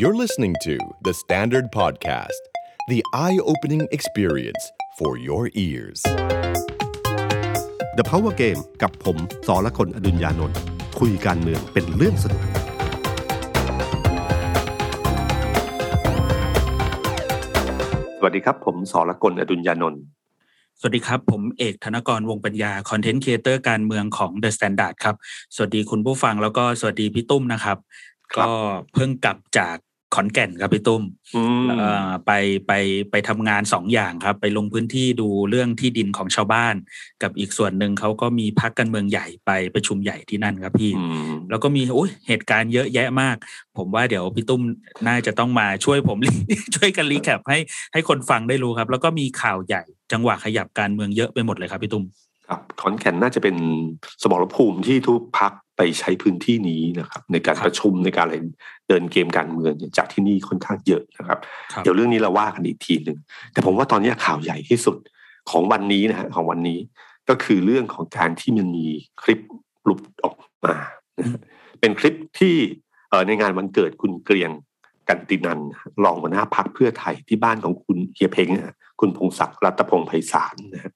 You're listening to The Standard Podcast, the eye opening experience for your ears. The Power Game กับผมสอละคนอดุญญานนท์คุยการเมืองเป็นเรื่องสนุก สวัสดีครับ ผมสอละกลอดุญญานนท์สวัสดีครับ ผมเอกธนกรวงปัญญาคอนเทนต์ครีเอเตอร์การเมืองของ The Standard ครับ สวัสดีคุณผู้ฟังแล้วก็สวัสดีพี่ตุ้มนะครับ ก็เพิ่งกลับจาก ขอนแก่นครับพี่ตุ้มอืมเอ่อไปไปไปทำงานสองอย่างครับ ไปลงพื้นที่ดูเรื่องที่ดินของชาวบ้าน กับอีกส่วนหนึ่งเขาก็มีพักการเมืองใหญ่ไปประชุมใหญ่ที่นั่นครับพี่อืมแล้วก็มีโอ้ยเหตุการณ์เยอะแยะมาก ผมว่าเดี๋ยวพี่ตุ้มน่าจะต้องมาช่วยผมช่วยกันรีแคปให้ให้คนฟังได้รู้ครับ แล้วก็มีข่าวใหญ่จังหวะขยับการเมืองเยอะไปหมดเลยครับพี่ตุ้มครับขอนแก่นน่าจะเป็นสมรภูมิที่ทุกพัก ไปใช้พื้นที่นี้นะครับ ในการครับประชุมในการอะไรเดินเกมการเมืองเนี่ยจากที่นี่ค่อนข้างเยอะนะครับครับเดี๋ยวเรื่องนี้เราว่ากันอีกทีหนึ่งแต่ผมว่าตอนนี้ข่าวใหญ่ที่สุดของวันนี้นะฮะของวันนี้ก็คือเรื่องของการที่มันมีคลิปหลุดออกมานะฮะเป็นคลิปที่เอ่อในงานวันเกิดคุณเกรียงกันตินันรองหัวหน้าพักเพื่อไทยที่บ้านของคุณเฮียเพ้งนะฮะคุณพงษ์ศักดิ์รักตพงศ์ไพศาลนะฮะ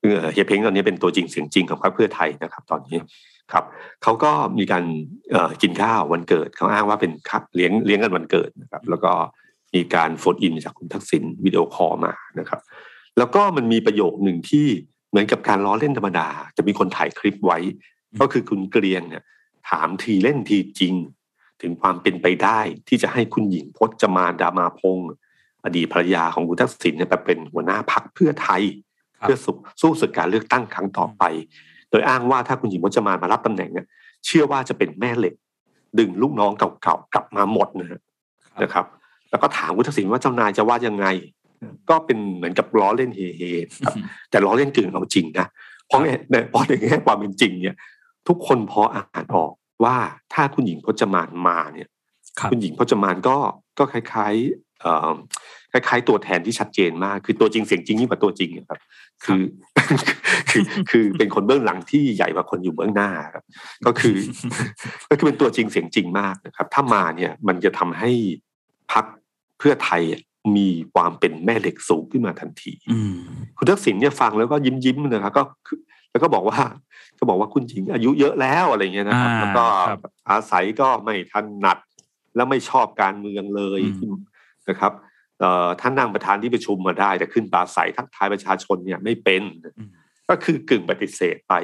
เอ่อเฮียเพ้งตอนนี้เป็นตัวจริงเสียงจริงของพรรคเพื่อไทยนะครับ ตอนนี้ ครับเขาก็มีการเอ่อกินข้าววันเกิดเขาอ้างว่าเป็นครับเลี้ยงเลี้ยงกันวันเกิดนะครับแล้วก็มีการ phone in จากคุณทักษิณ video call มานะครับ แล้วก็มันมีประโยคหนึ่งที่เหมือนกับการล้อเล่นธรรมดา จะมีคนถ่ายคลิปไว้ ก็คือคุณเกรียงเนี่ยถามทีเล่นทีจริง ถึงความเป็นไปได้ที่จะให้คุณหญิงพจมานดามาพงศ์อดีตภรรยาของคุณทักษิณเนี่ยไปเป็นหัวหน้าพักเพื่อไทยครับเพื่อสู้สู้ศึกการเลือกตั้งครั้งต่อไป โดยอ้างว่าถ้าคุณหญิงพจมานมารับตำแหน่งเนี่ยเชื่อว่าจะเป็นแม่เหล็ก ดึงลูกน้องเก่าๆกลับมาหมดนะฮะนะครับ แล้วก็ถามคุณทักษิณว่าเจ้านายจะว่ายังไง ก็เป็นเหมือนกับล้อเล่นเฮๆครับแต่ล้อเล่นกึ่งเอาจริงนะเพราะเนี่ยในเพราะในแง่ความเป็นจริงเนี่ย ทุกคนพออ่านออกว่าถ้าคุณหญิงพจมานมาเนี่ยครับคุณหญิงพจมานก็ก็คล้ายๆเอ่อ คล้ายๆตัวแทนที่ชัดเจนมาก คือตัวจริงเสียงจริงยิ่งกว่าตัวจริงอะครับ คือคือคือเป็นคนเบื้องหลังที่ใหญ่กว่าคนอยู่เบื้องหน้าครับ ก็คือก็คือเป็นตัวจริงเสียงจริงมากนะครับ ถ้ามาเนี่ยมันจะทำให้พักเพื่อไทยมีความเป็นแม่เหล็กสูงขึ้นมาทันทีอืมคุณทักษิณเนี่ยฟังแล้วก็ยิ้มยิ้มๆนะครับก็คือแล้วก็บอกว่าก็บอกว่าคุณหญิงอายุเยอะแล้วอะไรเงี้ยนะครับอ่าแล้วก็ครับอาศัยก็ไม่ถนัด แล้วไม่ชอบการเมืองเลยอืมที่นะครับเอ่อ ท่านนั่งประธานที่ประชุมมาได้ แต่ขึ้นปราศัยทักทายประชาชนเนี่ยไม่เป็นอืมก็คือกึ่งปฏิเสธไป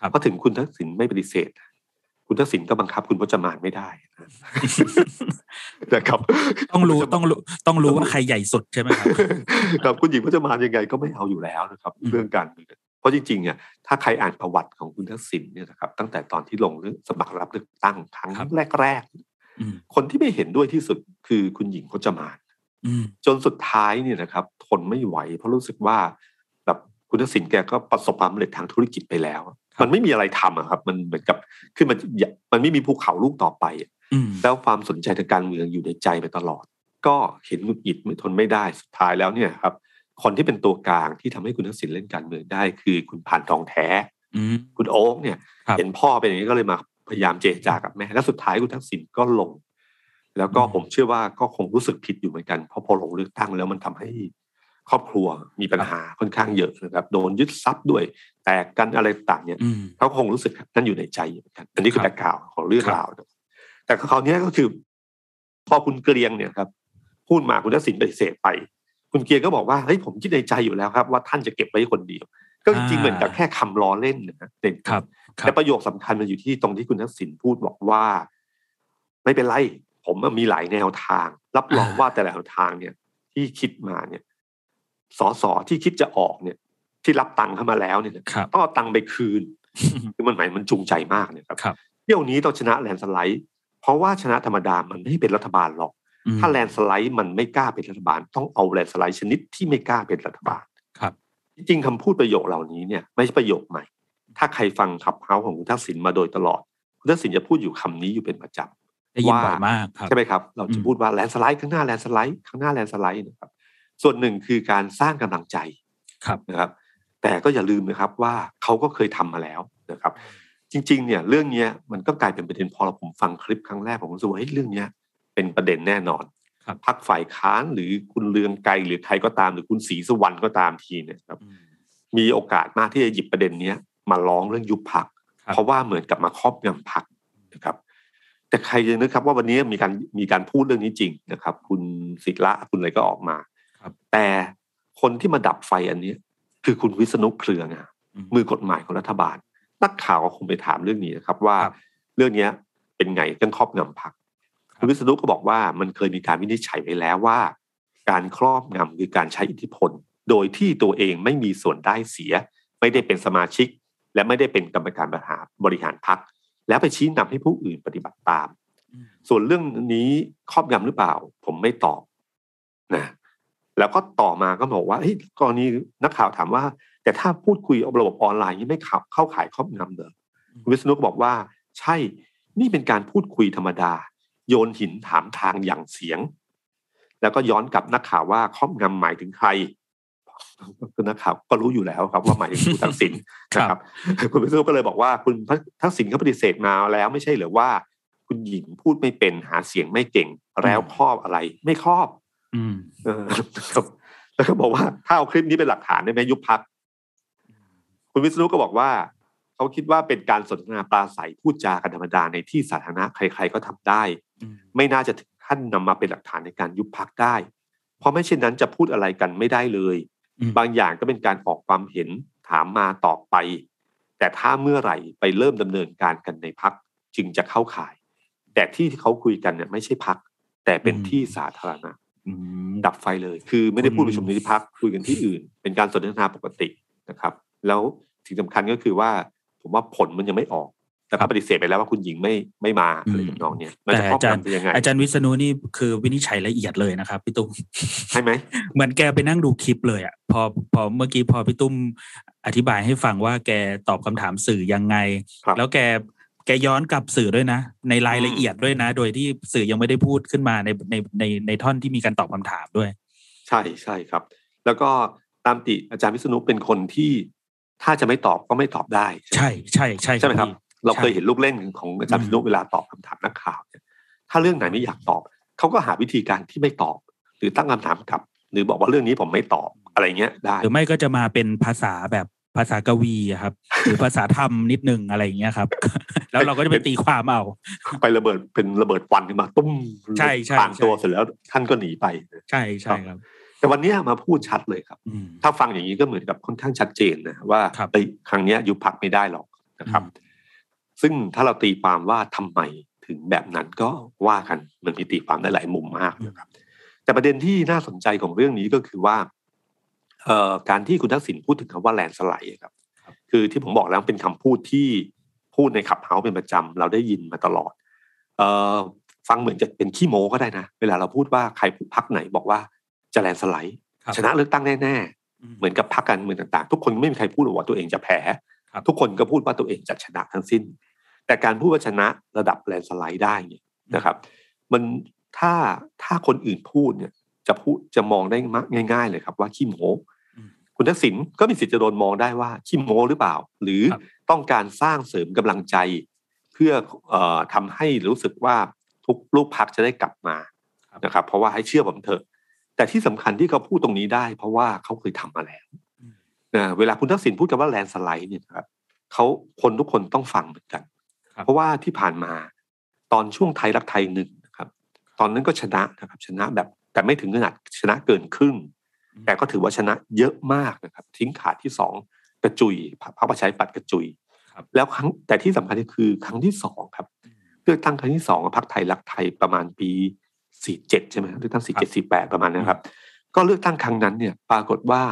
ครับพอถึงคุณทักษิณไม่ปฏิเสธ คุณทักษิณก็บังคับคุณพจมานไม่ได้นะนะครับ ต้องรู้ต้องรู้ต้องรู้ว่าใครใหญ่สุดใช่ไหมครับครับคุณหญิงพจมานยังไงก็ไม่เอาอยู่แล้วนะครับอืมเรื่องการเมืองเพราะจริงๆเนี่ยถ้าใครอ่านประวัติของคุณทักษิณเนี่ยนะครับ ตั้งแต่ตอนที่ลงเรื่องสมัครรับเลือกตั้งครั้งแรกอืมๆคนที่ไม่เห็นด้วยที่สุดคือคุณหญิงพจมานอืม จนสุดท้ายเนี่ยนะครับ ทนไม่ไหว เพราะรู้สึกว่า แบบคุณทักษิณแกก็ประสบความสำเร็จทางธุรกิจไปแล้ว มันไม่มีอะไรทำอะครับ มันเหมือนกับคือมันมันไม่มีภูเขาลูกต่อไปอะอืมแล้วความสนใจทางการเมืองอยู่ในใจไปตลอด ก็เห็นหงุดหงิดไม่ทนไม่ได้สุดท้ายแล้วเนี่ยครับคนที่เป็นตัวกลางที่ทำให้คุณทักษิณเล่นการเมืองได้ คือคุณผ่านทองแท้อืมคุณโอ๊กเนี่ยครับเห็นพ่อเป็นอย่างนี้ก็เลยมาพยายามเจรจากับแม่ แล้วสุดท้ายคุณทักษิณก็ลง แล้วก็อืมผมเชื่อว่าก็คงรู้สึกผิดอยู่เหมือนกันเพราะพอลงเลือกตั้งแล้วมันทำให้ครอบครัวมีปัญหาค่อนข้างเยอะนะครับ โดนยึดทรัพย์ด้วย แตกกันอะไรต่างเนี่ยอืมเขาคงรู้สึกนั่นอยู่ในใจอยู่เหมือนกัน อันนี้คือครับแบ็กกราวของเรื่องครับราวนะแต่คราวเนี้ยก็คือ พอคุณเกรียงเนี่ยครับ พูดมาคุณทักษิณปฏิเสธไป คุณเกรียงก็บอกว่าเฮ้ยผมคิดในใจอยู่แล้วครับ ว่าท่านจะเก็บไว้คนเดียว ก็จริงๆเหมือนกับแค่คำล้อเล่นนะแต่ครับครัแต่บประโยคสำคัญมันอยู่ที่ตรงที่คุณทักษิณพูดบอกว่า ไม่เป็นไร ผมมีหลายแนวทาง รับรองว่าแต่ละแนวทางเนี่ยที่คิดมาเนี่ยสสที่คิดจะออกเนี่ย ที่รับตังค์เข้ามาแล้วเนี่ยครับต้องเอาตังค์ไปคืนคือมันหมายมันจูงใจมากเนี่ยครับครับเที่ยวนี้ต้องชนะ landslide เพราะว่าชนะธรรมดามันไม่ให้เป็นรัฐบาลหรอกอืมถ้า landslide มันไม่กล้าเป็นรัฐบาล ต้องเอา landslide ชนิดที่ไม่กล้าเป็นรัฐบาลครับ จริงๆคำพูดประโยคเหล่านี้เนี่ย ไม่ใช่ประโยคใหม่ ถ้าใครฟัง Clubhouse ของคุณทักษิณมาโดยตลอด คุณทักษิณจะพูดอยู่คำนี้อยู่เป็นประจำ ได้ยินว่าบ่อยมากครับใช่ไหมครับ เราจะอืมพูดว่า landslide ข้างหน้า landslide ข้างหน้า landslide นะครับ ส่วนหนึ่งคือการสร้างกำลังใจครับนะครับ แต่ก็อย่าลืมนะครับว่าเขาก็เคยทำมาแล้วนะครับ จริง ๆ เนี่ยเรื่องเนี้ยมันก็กลายเป็นประเด็นพอเราผมฟังคลิปครั้งแรกผมรู้สึกว่าเฮ้ยเรื่องเนี้ยเป็นประเด็นแน่นอนครับพักฝ่ายค้านหรือคุณเลืองไกรหรือใครก็ตามหรือคุณศรีสุวรรณก็ตามทีเนี่ยครับอืมมีโอกาสมากที่จะหยิบประเด็นเนี้ยมาร้องเรื่องยุบพักครับเพราะว่าเหมือนกับมาครอบงำพักนะครับ แต่ใครจะนึกครับว่าวันนี้มีการมีการพูดเรื่องนี้จริงนะครับ คุณศิระคุณอะไรก็ออกมาครับแต่คนที่มาดับไฟอันเนี้ยคือคุณวิษณุเครืองามอืมมือกฎหมายของรัฐบาล นักข่าวก็คงไปถามเรื่องนี้นะครับ ว่าครับเรื่องเนี้ยเป็นไงเรื่องครอบงำพักครับคุณวิษณุก็บอกว่ามันเคยมีการวินิจฉัยไว้แล้วว่า การครอบงำคือการใช้อิทธิพล โดยที่ตัวเองไม่มีส่วนได้เสีย ไม่ได้เป็นสมาชิก และไม่ได้เป็นกรรมการบริหารบริหารพัก แล้วไปชี้นำให้ผู้อื่นปฏิบัติตามอืมส่วนเรื่องนี้ครอบงำหรือเปล่า ผมไม่ตอบนะแล้วก็ต่อมาก็บอกว่าเฮ้ยกรณีนักข่าวถามว่า แต่ถ้าพูดคุยระบบออนไลน์นี่ไม่เข้าเข้าข่ายครอบงำเหรอคุณวิษณุก็บอกว่า ใช่นี่เป็นการพูดคุยธรรมดา โยนหินถามทางอย่างเสียง แล้วก็ย้อนกลับนักข่าวว่าครอบงำหมายถึงใคร คือนักข่าวก็รู้อยู่แล้วครับ ว่าหมายถึงคุณทักษิณครับนะครับ คุณวิษณุก็เลยบอกว่าคุณทักษิณเขาปฏิเสธมาแล้วไม่ใช่เหรือว่า คุณหญิงพูดไม่เป็นหาเสียงไม่เก่งแล้วครอบอะไร ไม่ครอบ อืมเออครับแล้วก็บอกว่าถ้าเอาคลิปนี้เป็นหลักฐานได้ไหมยุบพักคุณวิษณุก็บอกว่าเขาคิดว่าเป็นการสนทนาปราศัยพูดจากันธรรมดาในที่สาธารณะใคร ๆก็ทำได้อืมไม่น่าจะถึงขั้นนำมาเป็นหลักฐานในการยุบพักได้ เพราะไม่เช่นนั้นจะพูดอะไรกันไม่ได้เลยอืม บางอย่างก็เป็นการออกความเห็นถามมาตอบไป แต่ถ้าเมื่อไหร่ไปเริ่มดำเนินการกันในพักจึงจะเข้าข่าย แต่ที่ที่เขาคุยกันเนี่ยไม่ใช่พัก แต่เป็นที่สาธารณะอืมดับไฟเลย คือไม่ได้พูดอืมประชุมในที่พักคุยกันที่อื่น เป็นการสนทนาปกตินะครับ แล้วสิ่งสำคัญก็คือว่าผมว่าผลมันยังไม่ออก แต่ก็ปฏิเสธไปแล้วว่าคุณหญิงไม่ไม่มาอะไรทำนองเนี้ยมันแต่จะครอบอาจารย์งำได้ยังไงอาจารย์วิษณุนี่คือวินิจฉัยละเอียดเลยนะครับพี่ตุ้มใช่ไหมเหมือนแกไปนั่งดูคลิปเลยอะพอพอเมื่อกี้พอพี่ตุ้มอธิบายให้ฟังว่าแกตอบคำถามสื่อยังไงครับแล้วแกแกย้อนกลับสื่อด้วยนะ ในรายละเอียดด้วยนะ โดยที่สื่อยังไม่ได้พูดขึ้นมาในในในในท่อนที่มีการตอบคำถามด้วย ใช่ใช่ครับ แล้วก็ตามติอาจารย์วิษณุเป็นคนที่ถ้าจะไม่ตอบก็ไม่ตอบได้ ใช่ใช่ใช่ใช่ไหมครับพี่ เราเคยเห็นลูกเล่นของอาจารย์อืมวิษณุเวลาตอบคำถามนักข่าวเนี่ยถ้าเรื่องไหนไม่อยากตอบเขาก็หาวิธีการที่ไม่ตอบ หรือตั้งคำถามกลับ หรือบอกว่าเรื่องนี้ผมไม่ตอบอะไรเงี้ยได้หรือไม่ก็จะมาเป็นภาษาแบบภาษากวีอะครับหรือภาษาธรรมนิดนึงอะไรอย่างเงี้ยครับ แล้วเราก็จะไปตีความเอา ไประเบิดเป็นระเบิดควันขึ้นมาตุ้มใช่ใช่ต่างตัวใช่เสร็จแล้วท่านก็หนีไป ใช่ใช่ครับ แต่วันเนี้ยมาพูดชัดเลยครับอืมถ้าฟังอย่างนี้ก็เหมือนกับค่อนข้างชัดเจนนะว่าครับเอ้ยครั้งเนี้ยยุบพักไม่ได้หรอกนะครับ ซึ่งถ้าเราตีความว่าทำไมถึงแบบนั้นก็ว่ากันมันมีตีความได้หลายมุมมากนะครับ แต่ประเด็นที่น่าสนใจของเรื่องนี้ก็คือว่าเอ่อการที่คุณทักษิณพูดถึงคำว่าแลนสไลด์ครับครับ คือที่ผมบอกแล้วเป็นคำพูดที่พูดในขับเฮาส์เป็นประจำเราได้ยินมาตลอดเอ่อฟังเหมือนจะเป็นขี้โม้ก็ได้นะ เวลาเราพูดว่าใครพักไหนบอกว่าจะแลนสไลด์ครับชนะเลือกตั้งแน่อืมๆเหมือนกับพรรคการเมืองต่างๆ ทุกคนไม่มีใครพูดหรอกว่าตัวเองจะแพ้ครับทุกคนก็พูดว่าตัวเองจะชนะทั้งสิ้น แต่การพูดว่าชนะระดับแลนสไลด์ได้เนี่ยนะครับ มันถ้าถ้าคนอื่นพูดเนี่ยจะพูดจะมองได้มักง่าย ๆ เลยครับ ว่าขี้โม้อืมคุณทักษิณก็มีสิทธิ์จะโดนมองได้ว่าขี้โม้หรือเปล่า หรือครับต้องการสร้างเสริมกำลังใจ เพื่อเอ่อทำให้รู้สึกว่าทุกลูกพักจะได้กลับมาครับนะครับ เพราะว่าให้เชื่อผมเถอะ แต่ที่สำคัญที่เขาพูดตรงนี้ได้ เพราะว่าเขาเคยทำมาแล้วอืมนะเวลาคุณทักษิณพูดกันว่าแลนสไลด์เนี่ยนะครับเขาคนทุกคนต้องฟังเหมือนกันครับ เพราะว่าที่ผ่านมาตอนช่วงไทยรักไทยหนึ่งนะครับ ตอนนั้นก็ชนะนะครับ ชนะแบบแต่ไม่ถึงขนาดชนะเกินครึ่ง แต่ก็ถือว่าชนะเยอะมากนะครับ ทิ้งขาดที่สองกระจุยพรรคประชาธิปัตย์กระจุยครับแล้วครั้งแต่ที่สำคัญก็คือครั้งที่สองครับเลือกตั้งครั้งที่สองพรรคไทยรักไทยประมาณปีสี่เจ็ดใช่ไหมครับเลือกตั้งสี่เจ็ดสี่แปดประมาณนะครับ ก็เลือกตั้งครั้งนั้นเนี่ย ปรากฏว่า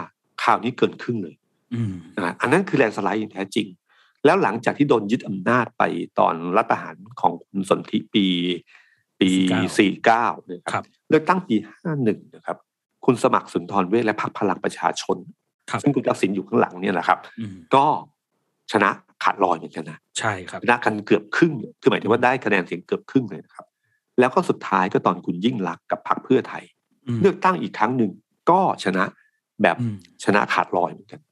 ข่าวนี้เกินครึ่งเลยอืมนะอันนั้นคือแลนด์สไลด์อย่างแท้จริง แล้วหลังจากที่โดนยึดอำนาจไปตอนรัฐประหารของคุณสนธิปี ปี49สี่เก้าเนี่ยคครัรับบเลือกตั้งปีห้าหนึ่งนะครับ คุณสมัครสุนทรเวชและพรรคพลังประชาชนครับซึ่งคุณทักษิณอยู่ข้างหลังเนี่ยแหละครับอืมก็ชนะขาดลอยเหมือนกันนะใช่ครับชนะกันเกือบครึ่งคือหมายถึงว่าได้คะแนนเสียงเกือบครึ่งเลยนะครับ แล้วก็สุดท้ายก็ตอนคุณยิ่งรักษณ์กับพรรคเพื่อไทยอืมเลือกตั้งอีกครั้งหนึ่งก็ชนะแบบอืมชนะขาดลอยเหมือนกันครับ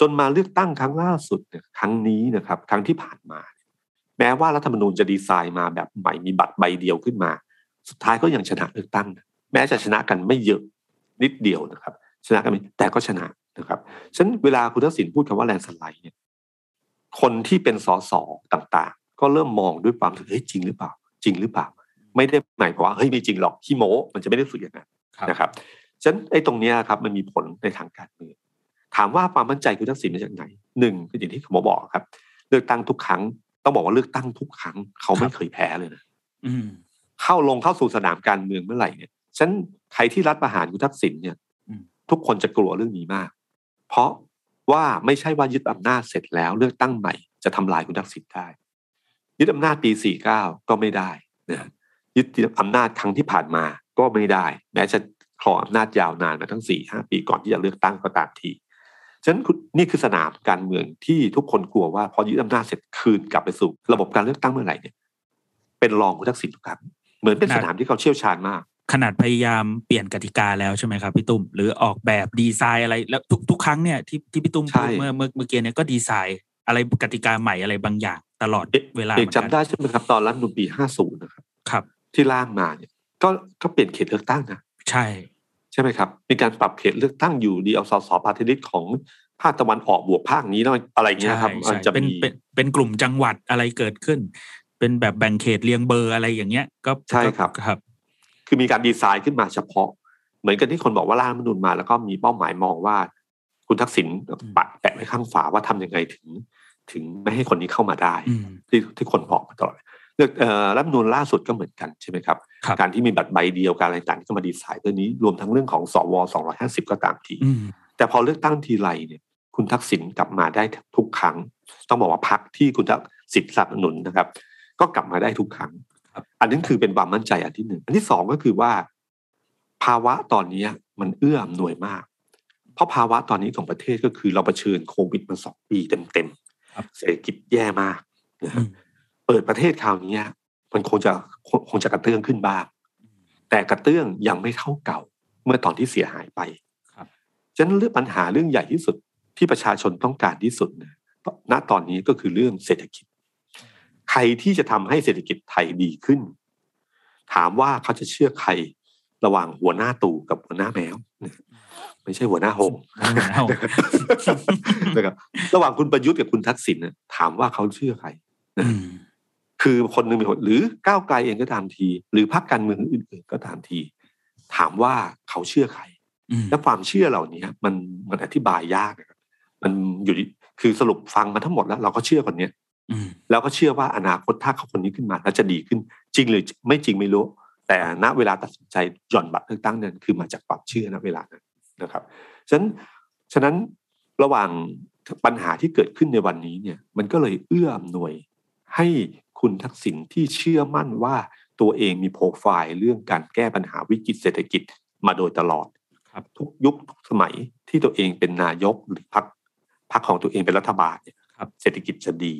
จนมาเลือกตั้งครั้งล่าสุดเนี่ยครั้งนี้นะครับ ครั้งที่ผ่านมา แม้ว่ารัฐธรรมนูญจะดีไซน์มาแบบใหม่มีบัตรใบเดียวขึ้นมา สุดท้ายก็ยังชนะเลือกตั้ง แม้จะชนะกันไม่เยอะนิดเดียวนะครับ ชนะกันไม่แต่ก็ชนะนะครับฉะนั้นเวลาคุณทักษิณพูดคำว่าแลนสไลด์เนี่ยคนที่เป็นสสต่างๆ ก็เริ่มมองด้วยความเฮ้ยจริงหรือเปล่า จริงหรือเปล่า ไม่ได้หมายความว่าเฮ้ยไม่จริงหรอกขี้โม้มันจะไม่ได้สุดอย่างนั้นนะครับฉะนั้นไอ้ตรงเนี้ยครับมันมีผลในทางการเมือง ถามว่าความมั่นใจคุณทักษิณมาจากไหนหนึ่งคืออย่างที่ผมบอกครับ เลือกตั้งทุกครั้ง ต้องบอกว่าเลือกตั้งทุกครั้ง เขาไม่เคยแพ้เลยนะอืมเข้าลงเข้าสู่สนามการเมืองเมื่อไหร่เนี่ยฉะนันใครที่รัฐประหารคุณทักษิณเนี่ยอืมทุกคนจะกลัวเรื่องนี้มาก เพราะว่าไม่ใช่ว่ายึดอำนาจเสร็จแล้ว เลือกตั้งใหม่จะทำลายคุณทักษิณได้ ยึดอำนาจปี 49 ก็ไม่ได้นะยึดอำนาจครั้งที่ผ่านมาก็ไม่ได้ แม้จะครองอำนาจยาวนานมาทั้ง4-5ปีก่อนที่จะเลือกตั้งก็ตามที ฉะนั้นคุณนี่คือสนามการเมืองที่ทุกคนกลัวว่าพอยึดอำนาจเสร็จคืนกลับไปสู่ ระบบการเลือกตั้งเมื่อไหร่เนี่ย เป็นรองคุณทักษิณทุกครั้งเหมือนเป็นสนามที่เขาเชี่ยวชาญมาก ขนาดพยายามเปลี่ยนกติกาแล้วใช่ไหมครับพี่ตุ้มหรือออกแบบดีไซน์อะไรแล้วทุกทุกครั้งเนี่ยที่ที่พี่ตุ้มใช่พูดเมื่อเมื่อเมื่อกี้เนี่ยก็ดีไซน์ อะไรกติกาใหม่อะไรบางอย่าง ตลอดเอ๊ะเวลาเอกเหมือนกันจำได้ใช่ไหมครับตอนรัฐธรรมนูญปี50นะครับครับ ที่ร่างมาเนี่ยก็ก็เปลี่ยนเขตเลือกตั้งนะใช่ใช่ไหมครับ มีการปรับเขตเลือกตั้งอยู่ดีเอาสส party list ของภาคตะวันออกบวกภาคนี้แล้วอะไรเงี้ยครับใช่มันใช่จะเป็นมีเป็นเป็นกลุ่มจังหวัดอะไรเกิดขึ้น เป็นแบบแบ่งเขตเรียงเบอร์อะไรอย่างเงี้ย ก็ใช่ครับก็ครับ คือมีการดีไซน์ขึ้นมาเฉพาะ เหมือนกันที่คนบอกว่าร่างรัฐธรรมนูญมา แล้วก็มีเป้าหมายมองว่า คุณทักษิณปะแปะไว้ข้างฝาว่าทำยังไงถึง ถึงไม่ให้คนนี้เข้ามาได้อืมที่ที่คนบอกมาตลอด เลือกเอ่อรัฐธรรมนูญล่าสุดก็เหมือนกันใช่ไหมครับครับ การที่มีบัตรใบเดียวการอะไรต่างๆที่ก็มาดีไซน์ตัวนี้รวมทั้งเรื่องของสว250ก็ตามทีอืมแต่พอเลือกตั้งทีไรเนี่ย คุณทักษิณกลับมาได้ทุกครั้ง ต้องบอกว่าพักที่คุณทักษิณสนับสนุนนะครับ ก็กลับมาได้ทุกครั้งครับอันนี้คือเป็นความมั่นใจอันที่หนึ่งอันที่สองก็คือว่า ภาวะตอนนี้มันเอื้ออำนวยมาก เพราะภาวะตอนนี้ของประเทศก็คือเราเผชิญโควิดมาสองปีเต็มครับๆเศรษฐกิจแย่มากนะอืฮะม เปิดประเทศคราวนี้มันคงจะคงจะกระเตื้องขึ้นบ้างแต่กระเตื้องยังไม่เท่าเก่า เมื่อตอนที่เสียหายไปครับฉะนั้นเรื่องปัญหาเรื่องใหญ่ที่สุดที่ประชาชนต้องการที่สุดนะณตอนนี้ก็คือเรื่องเศรษฐกิจ ใครที่จะทำให้เศรษฐกิจไทยดีขึ้น ถามว่าเขาจะเชื่อใครระหว่างหัวหน้าตู่กับหัวหน้าแมวไม่ใช่หัวหน้าหงส์เอานะครับระหว่างคุณประยุทธ์กับคุณทักษิณน่ะถามว่าเขาเชื่อใครอืม คือคนหนึ่งมีคนหรือก้าวไกลเองก็ตามที หรือพรรคการเมืองอื่นๆก็ตามที ถามว่าเขาเชื่อใครอืมและความเชื่อเหล่านี้มันมันอธิบายยากนะครับมันอยู่ที่คือสรุปฟังมาทั้งหมดแล้ว เราก็เชื่อคนเนี้ยอืมแล้วก็เชื่อว่าอนาคตถ้าเขาคนนี้ขึ้นมาแล้วจะดีขึ้น จริงหรือไม่จริงไม่รู้ แต่ณเวลาตัดสินใจหย่อนบัตรเลือกตั้งนั้นคือมาจากความเชื่อณเวลานั้นนะครับฉะนั้นฉะนั้นระหว่างปัญหาที่เกิดขึ้นในวันนี้เนี่ย มันก็เลยเอื้ออำนวย ให้คุณทักษิณที่เชื่อมั่นว่าตัวเองมีโปรไฟล์เรื่องการแก้ปัญหาวิกฤตเศรษฐกิจมาโดยตลอดครับทุกยุคทุกสมัยที่ตัวเองเป็นนายกหรือพรรคพรรคของตัวเองเป็นรัฐบาลเนี่ยครับเศรษฐกิจจะดี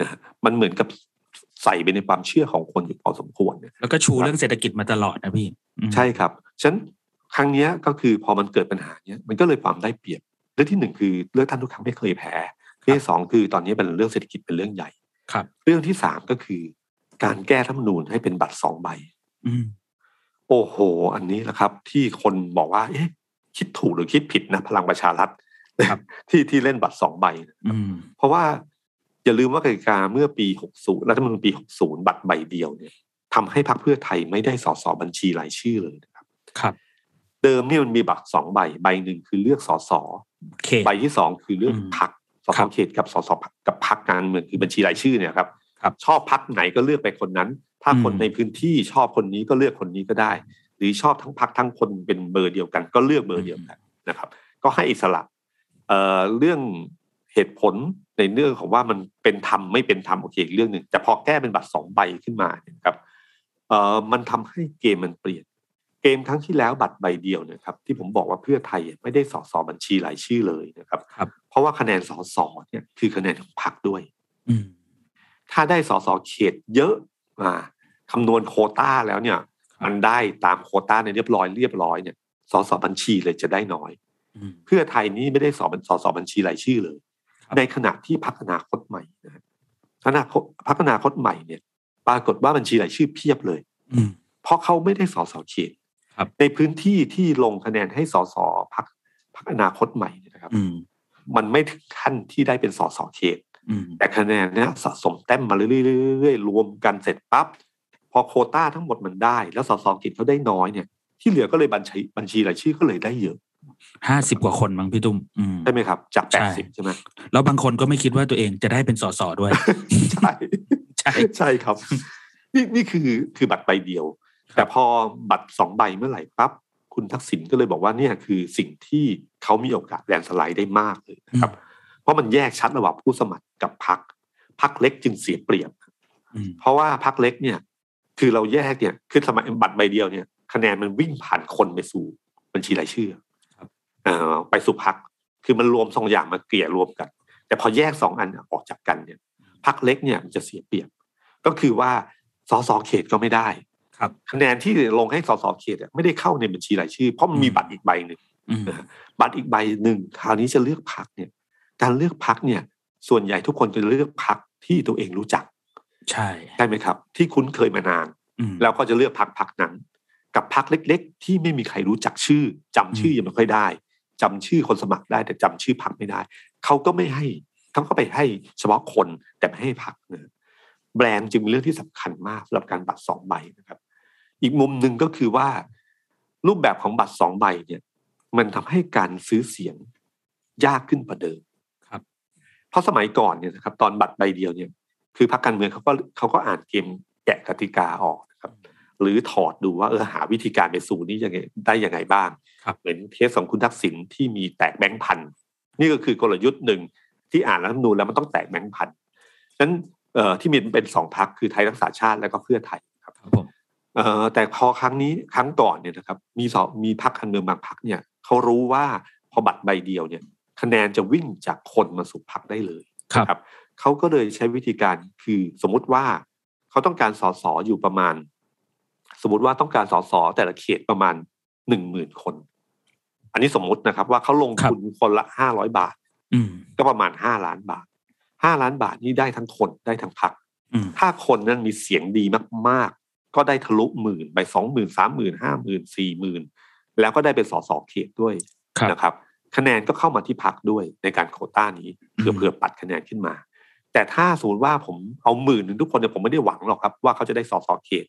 นะฮะมันเหมือนกับใส่ไปในความเชื่อของคนอยู่พอสมควรเนี่ยแล้วก็ชูเรื่องเศรษฐกิจมาตลอดนะพี่อืมใช่ครับฉะนั้นครั้งเนี้ยก็คือพอมันเกิดปัญหาเนี้ยมันก็เลยความได้เปรียบเรื่องที่หนึ่งคือเลือกตั้งทุกครั้งไม่เคยแพ้เรื่องที่สองคือตอนนี้เป็นเรื่องเศรษฐกิจเป็นเรื่องใหญ่ ครับ เรื่องที่สามก็คือ การแก้รัฐธรรมนูญให้เป็นบัตรสองใบอืมโอ้โห อันนี้แหละครับ ที่คนบอกว่า เอ๊ะ คิดถูกหรือคิดผิดนะพลังประชารัฐครับที่ที่เล่นบัตรสองใบนะอืมเพราะว่าอย่าลืมว่ากติกาเมื่อปี 60 รัฐธรรมนูญปี 60 บัตรใบเดียวเนี่ยทำให้พรรคเพื่อไทยไม่ได้สสบัญชีรายชื่อเลยนะครับ ครับ เดิมเนี่ยมันมีบัตรสองใบ ใบหนึ่งคือเลือกสสเขตใบที่สองคือเลือกอืมพรรค สครัสบเขตกับสสกับพรรคการเมืองคือบัญชีรายชื่อเนี่ยครับครับชอบพรรคไหนก็เลือกไปคนนั้น ถ้าคนอืมในพื้นที่ชอบคนนี้ก็เลือกคนนี้ก็ได้ หรือชอบทั้งพรรคทั้งคนเป็นเบอร์เดียวกัน ก็เลือกเบอร์เดียวกันนะครับ ก็ให้อิสระเอ่อเรื่องเหตุผลในเรื่องของว่ามันเป็นธรรมไม่เป็นธรรมโอเคอีกเรื่องหนึ่งแต่พอแก้เป็นบัตรสองใบขึ้นมาเนี่ยครับเอ่อมันทำให้เกมมันเปลี่ยน เกมครั้งที่แล้วบัตรใบเดียวเนี่ยครับ ที่ผมบอกว่าเพื่อไทยไม่ได้สอสอบัญชีรายชื่อเลยนะครับครับเพราะว่าคะแนนสอสอเนี่ยคือคะแนนของพรรคด้วยอืมถ้าได้สอสอเขตเยอะมาคำนวณโควต้าแล้วเนี่ย มันได้ตามโควต้าในเรียบร้อยเรียบร้อยเนี่ยสอสอบัญชีเลยจะได้น้อยอืมเพื่อไทยนี้ไม่ได้สอบสอสอบัญชีรายชื่อเลยครับในขณะที่พักอนาคตใหม่นะฮะคณะพักอนาคตใหม่เนี่ย ปรากฏว่าบัญชีรายชื่อเพียบเลยอืมพเพราะเขาไม่ได้สสเขตครับ ในพื้นที่ที่ลงคะแนนให้สสพักพักอนาคตใหม่เนี่ยนะครับอืมมันไม่ถึงขั้นที่ได้เป็นสสเขตอืมแต่คะแนนเนี้ยสะสมแต้มมาเรื่อยๆๆๆรวมกันเสร็จปั๊บพอโควต้าทั้งหมดมันได้ แล้วสสเขตเขาได้น้อยเนี่ย ที่เหลือก็เลยบัญชีบัญชีรายชื่อก็เลยได้เยอะห้าสิบกว่าคนมั้งพี่ตุ้มอืมใช่ไหมครับ จากใช่แปดสิบใช่ไหมแล้วบางคนก็ไม่คิดว่าตัวเองจะได้เป็นสสด้วย ใช่ใช่ใช่ครับ นี่นี่คือคือบัตรใบเดียวครับ แต่พอบัตรสองใบเมื่อไหร่ปั๊บคุณทักษิณก็เลยบอกว่าเนี่ยคือสิ่งที่เขามีโอกาสแลนด์สไลด์ได้มากเลยนะครับ เพราะมันแยกชัดระหว่างผู้สมัครกับพรรคพรรคเล็กจึงเสียเปรียบอืมเพราะว่าพรรคเล็กเนี่ย คือเราแยกเนี่ยคือสมัยบัตรใบเดียวเนี่ย คะแนนมันวิ่งผ่านคนไปสู่บัญชีรายชื่อครับเอ่อไปสู่พรรคคือมันรวมสองอย่างมาเกลี่ยรวมกัน แต่พอแยกสองอันออกจากกันเนี่ยพรรคเล็กเนี่ยมันจะเสียเปรียบ ก็คือว่าสสเขตก็ไม่ได้ ครับคะแนนที่ลงให้สสเขตอะไม่ได้เข้าในบัญชีรายชื่อ เพราะมันมีอืมบัตรอีกใบหนึ่งอืมบัตรอีกใบหนึ่งคราวนี้จะเลือกพักเนี่ย การเลือกพักเนี่ย ส่วนใหญ่ทุกคนจะเลือกพักที่ตัวเองรู้จัก ใช่ใช่ไหมครับ ที่คุ้นเคยมานานอืมแล้วก็จะเลือกพักพักนั้น กับพักเล็ก ๆ ที่ไม่มีใครรู้จักชื่อจำชื่อยังไม่ค่อยได้จำชื่อคนสมัครได้ แต่จำชื่อพักไม่ได้เขาก็ไม่ให้เขาก็ไปให้เฉพาะคนแต่ไม่ให้พักนะแบรนด์จึงเป็นเรื่องที่สำคัญมากสำหรับการบัตรสองใบนะครับ อีกมุมหนึ่งก็คือว่า รูปแบบของบัตรสองใบเนี่ย มันทำให้การซื้อเสียงยากขึ้นกว่าเดิมครับ เพราะสมัยก่อนเนี่ยนะครับ ตอนบัตรใบเดียวเนี่ย คือพรรคการเมืองเขาก็เขาก็อ่านเกมแกะกติกาออกนะครับ หรือถอดดูว่าเออหาวิธีการไปสู่นี้ยังไงได้ยังไงบ้างครับเหมือนเคสของคุณทักษิณที่มีแตกแบงค์พันนี่ก็คือกลยุทธ์หนึ่งที่อ่านรัฐธรรมนูญแล้วมันต้องแตกแบงค์พันฉะนั้นเอ่อที่มีเป็นสองพักคือไทยรักษาชาติแล้วก็เพื่อไทยครับครับผม เอ่อแต่พอครั้งนี้ครั้งก่อนเนี่ยนะครับมีสองมีพักการเมืองบางพักเนี่ยเขารู้ว่าพอบัตรใบเดียวเนี่ย คะแนนจะวิ่งจากคนมาสู่พักได้เลยครับนะครับเขาก็เลยใช้วิธีการคือสมมุติว่าเขาต้องการสสอยู่ประมาณ สมมติว่าต้องการสสแต่ละเขตประมาณหนึ่งหมื่นคน อันนี้สมมุตินะครับ ว่าเขาลงทุนคนละห้าร้อยบาทอืมก็ประมาณห้าล้านบาทห้าล้านบาทนี่ได้ทั้งคนได้ทั้งพักอืมถ้าคนนั้นมีเสียงดีมากๆ ก็ได้ทะลุหมื่นไปสองหมื่นสามหมื่นห้าหมื่นสี่หมื่นแล้วก็ได้เป็นสสเขตด้วยครับนะครับ คะแนนก็เข้ามาที่พักด้วยในการโควต้านี้เพื่ออืมเพื่อปัดคะแนนขึ้นมา แต่ถ้าสมมติว่าผมเอาหมื่นหนึ่งทุกคนเนี่ยผมไม่ได้หวังหรอกครับว่าเขาจะได้สสเขต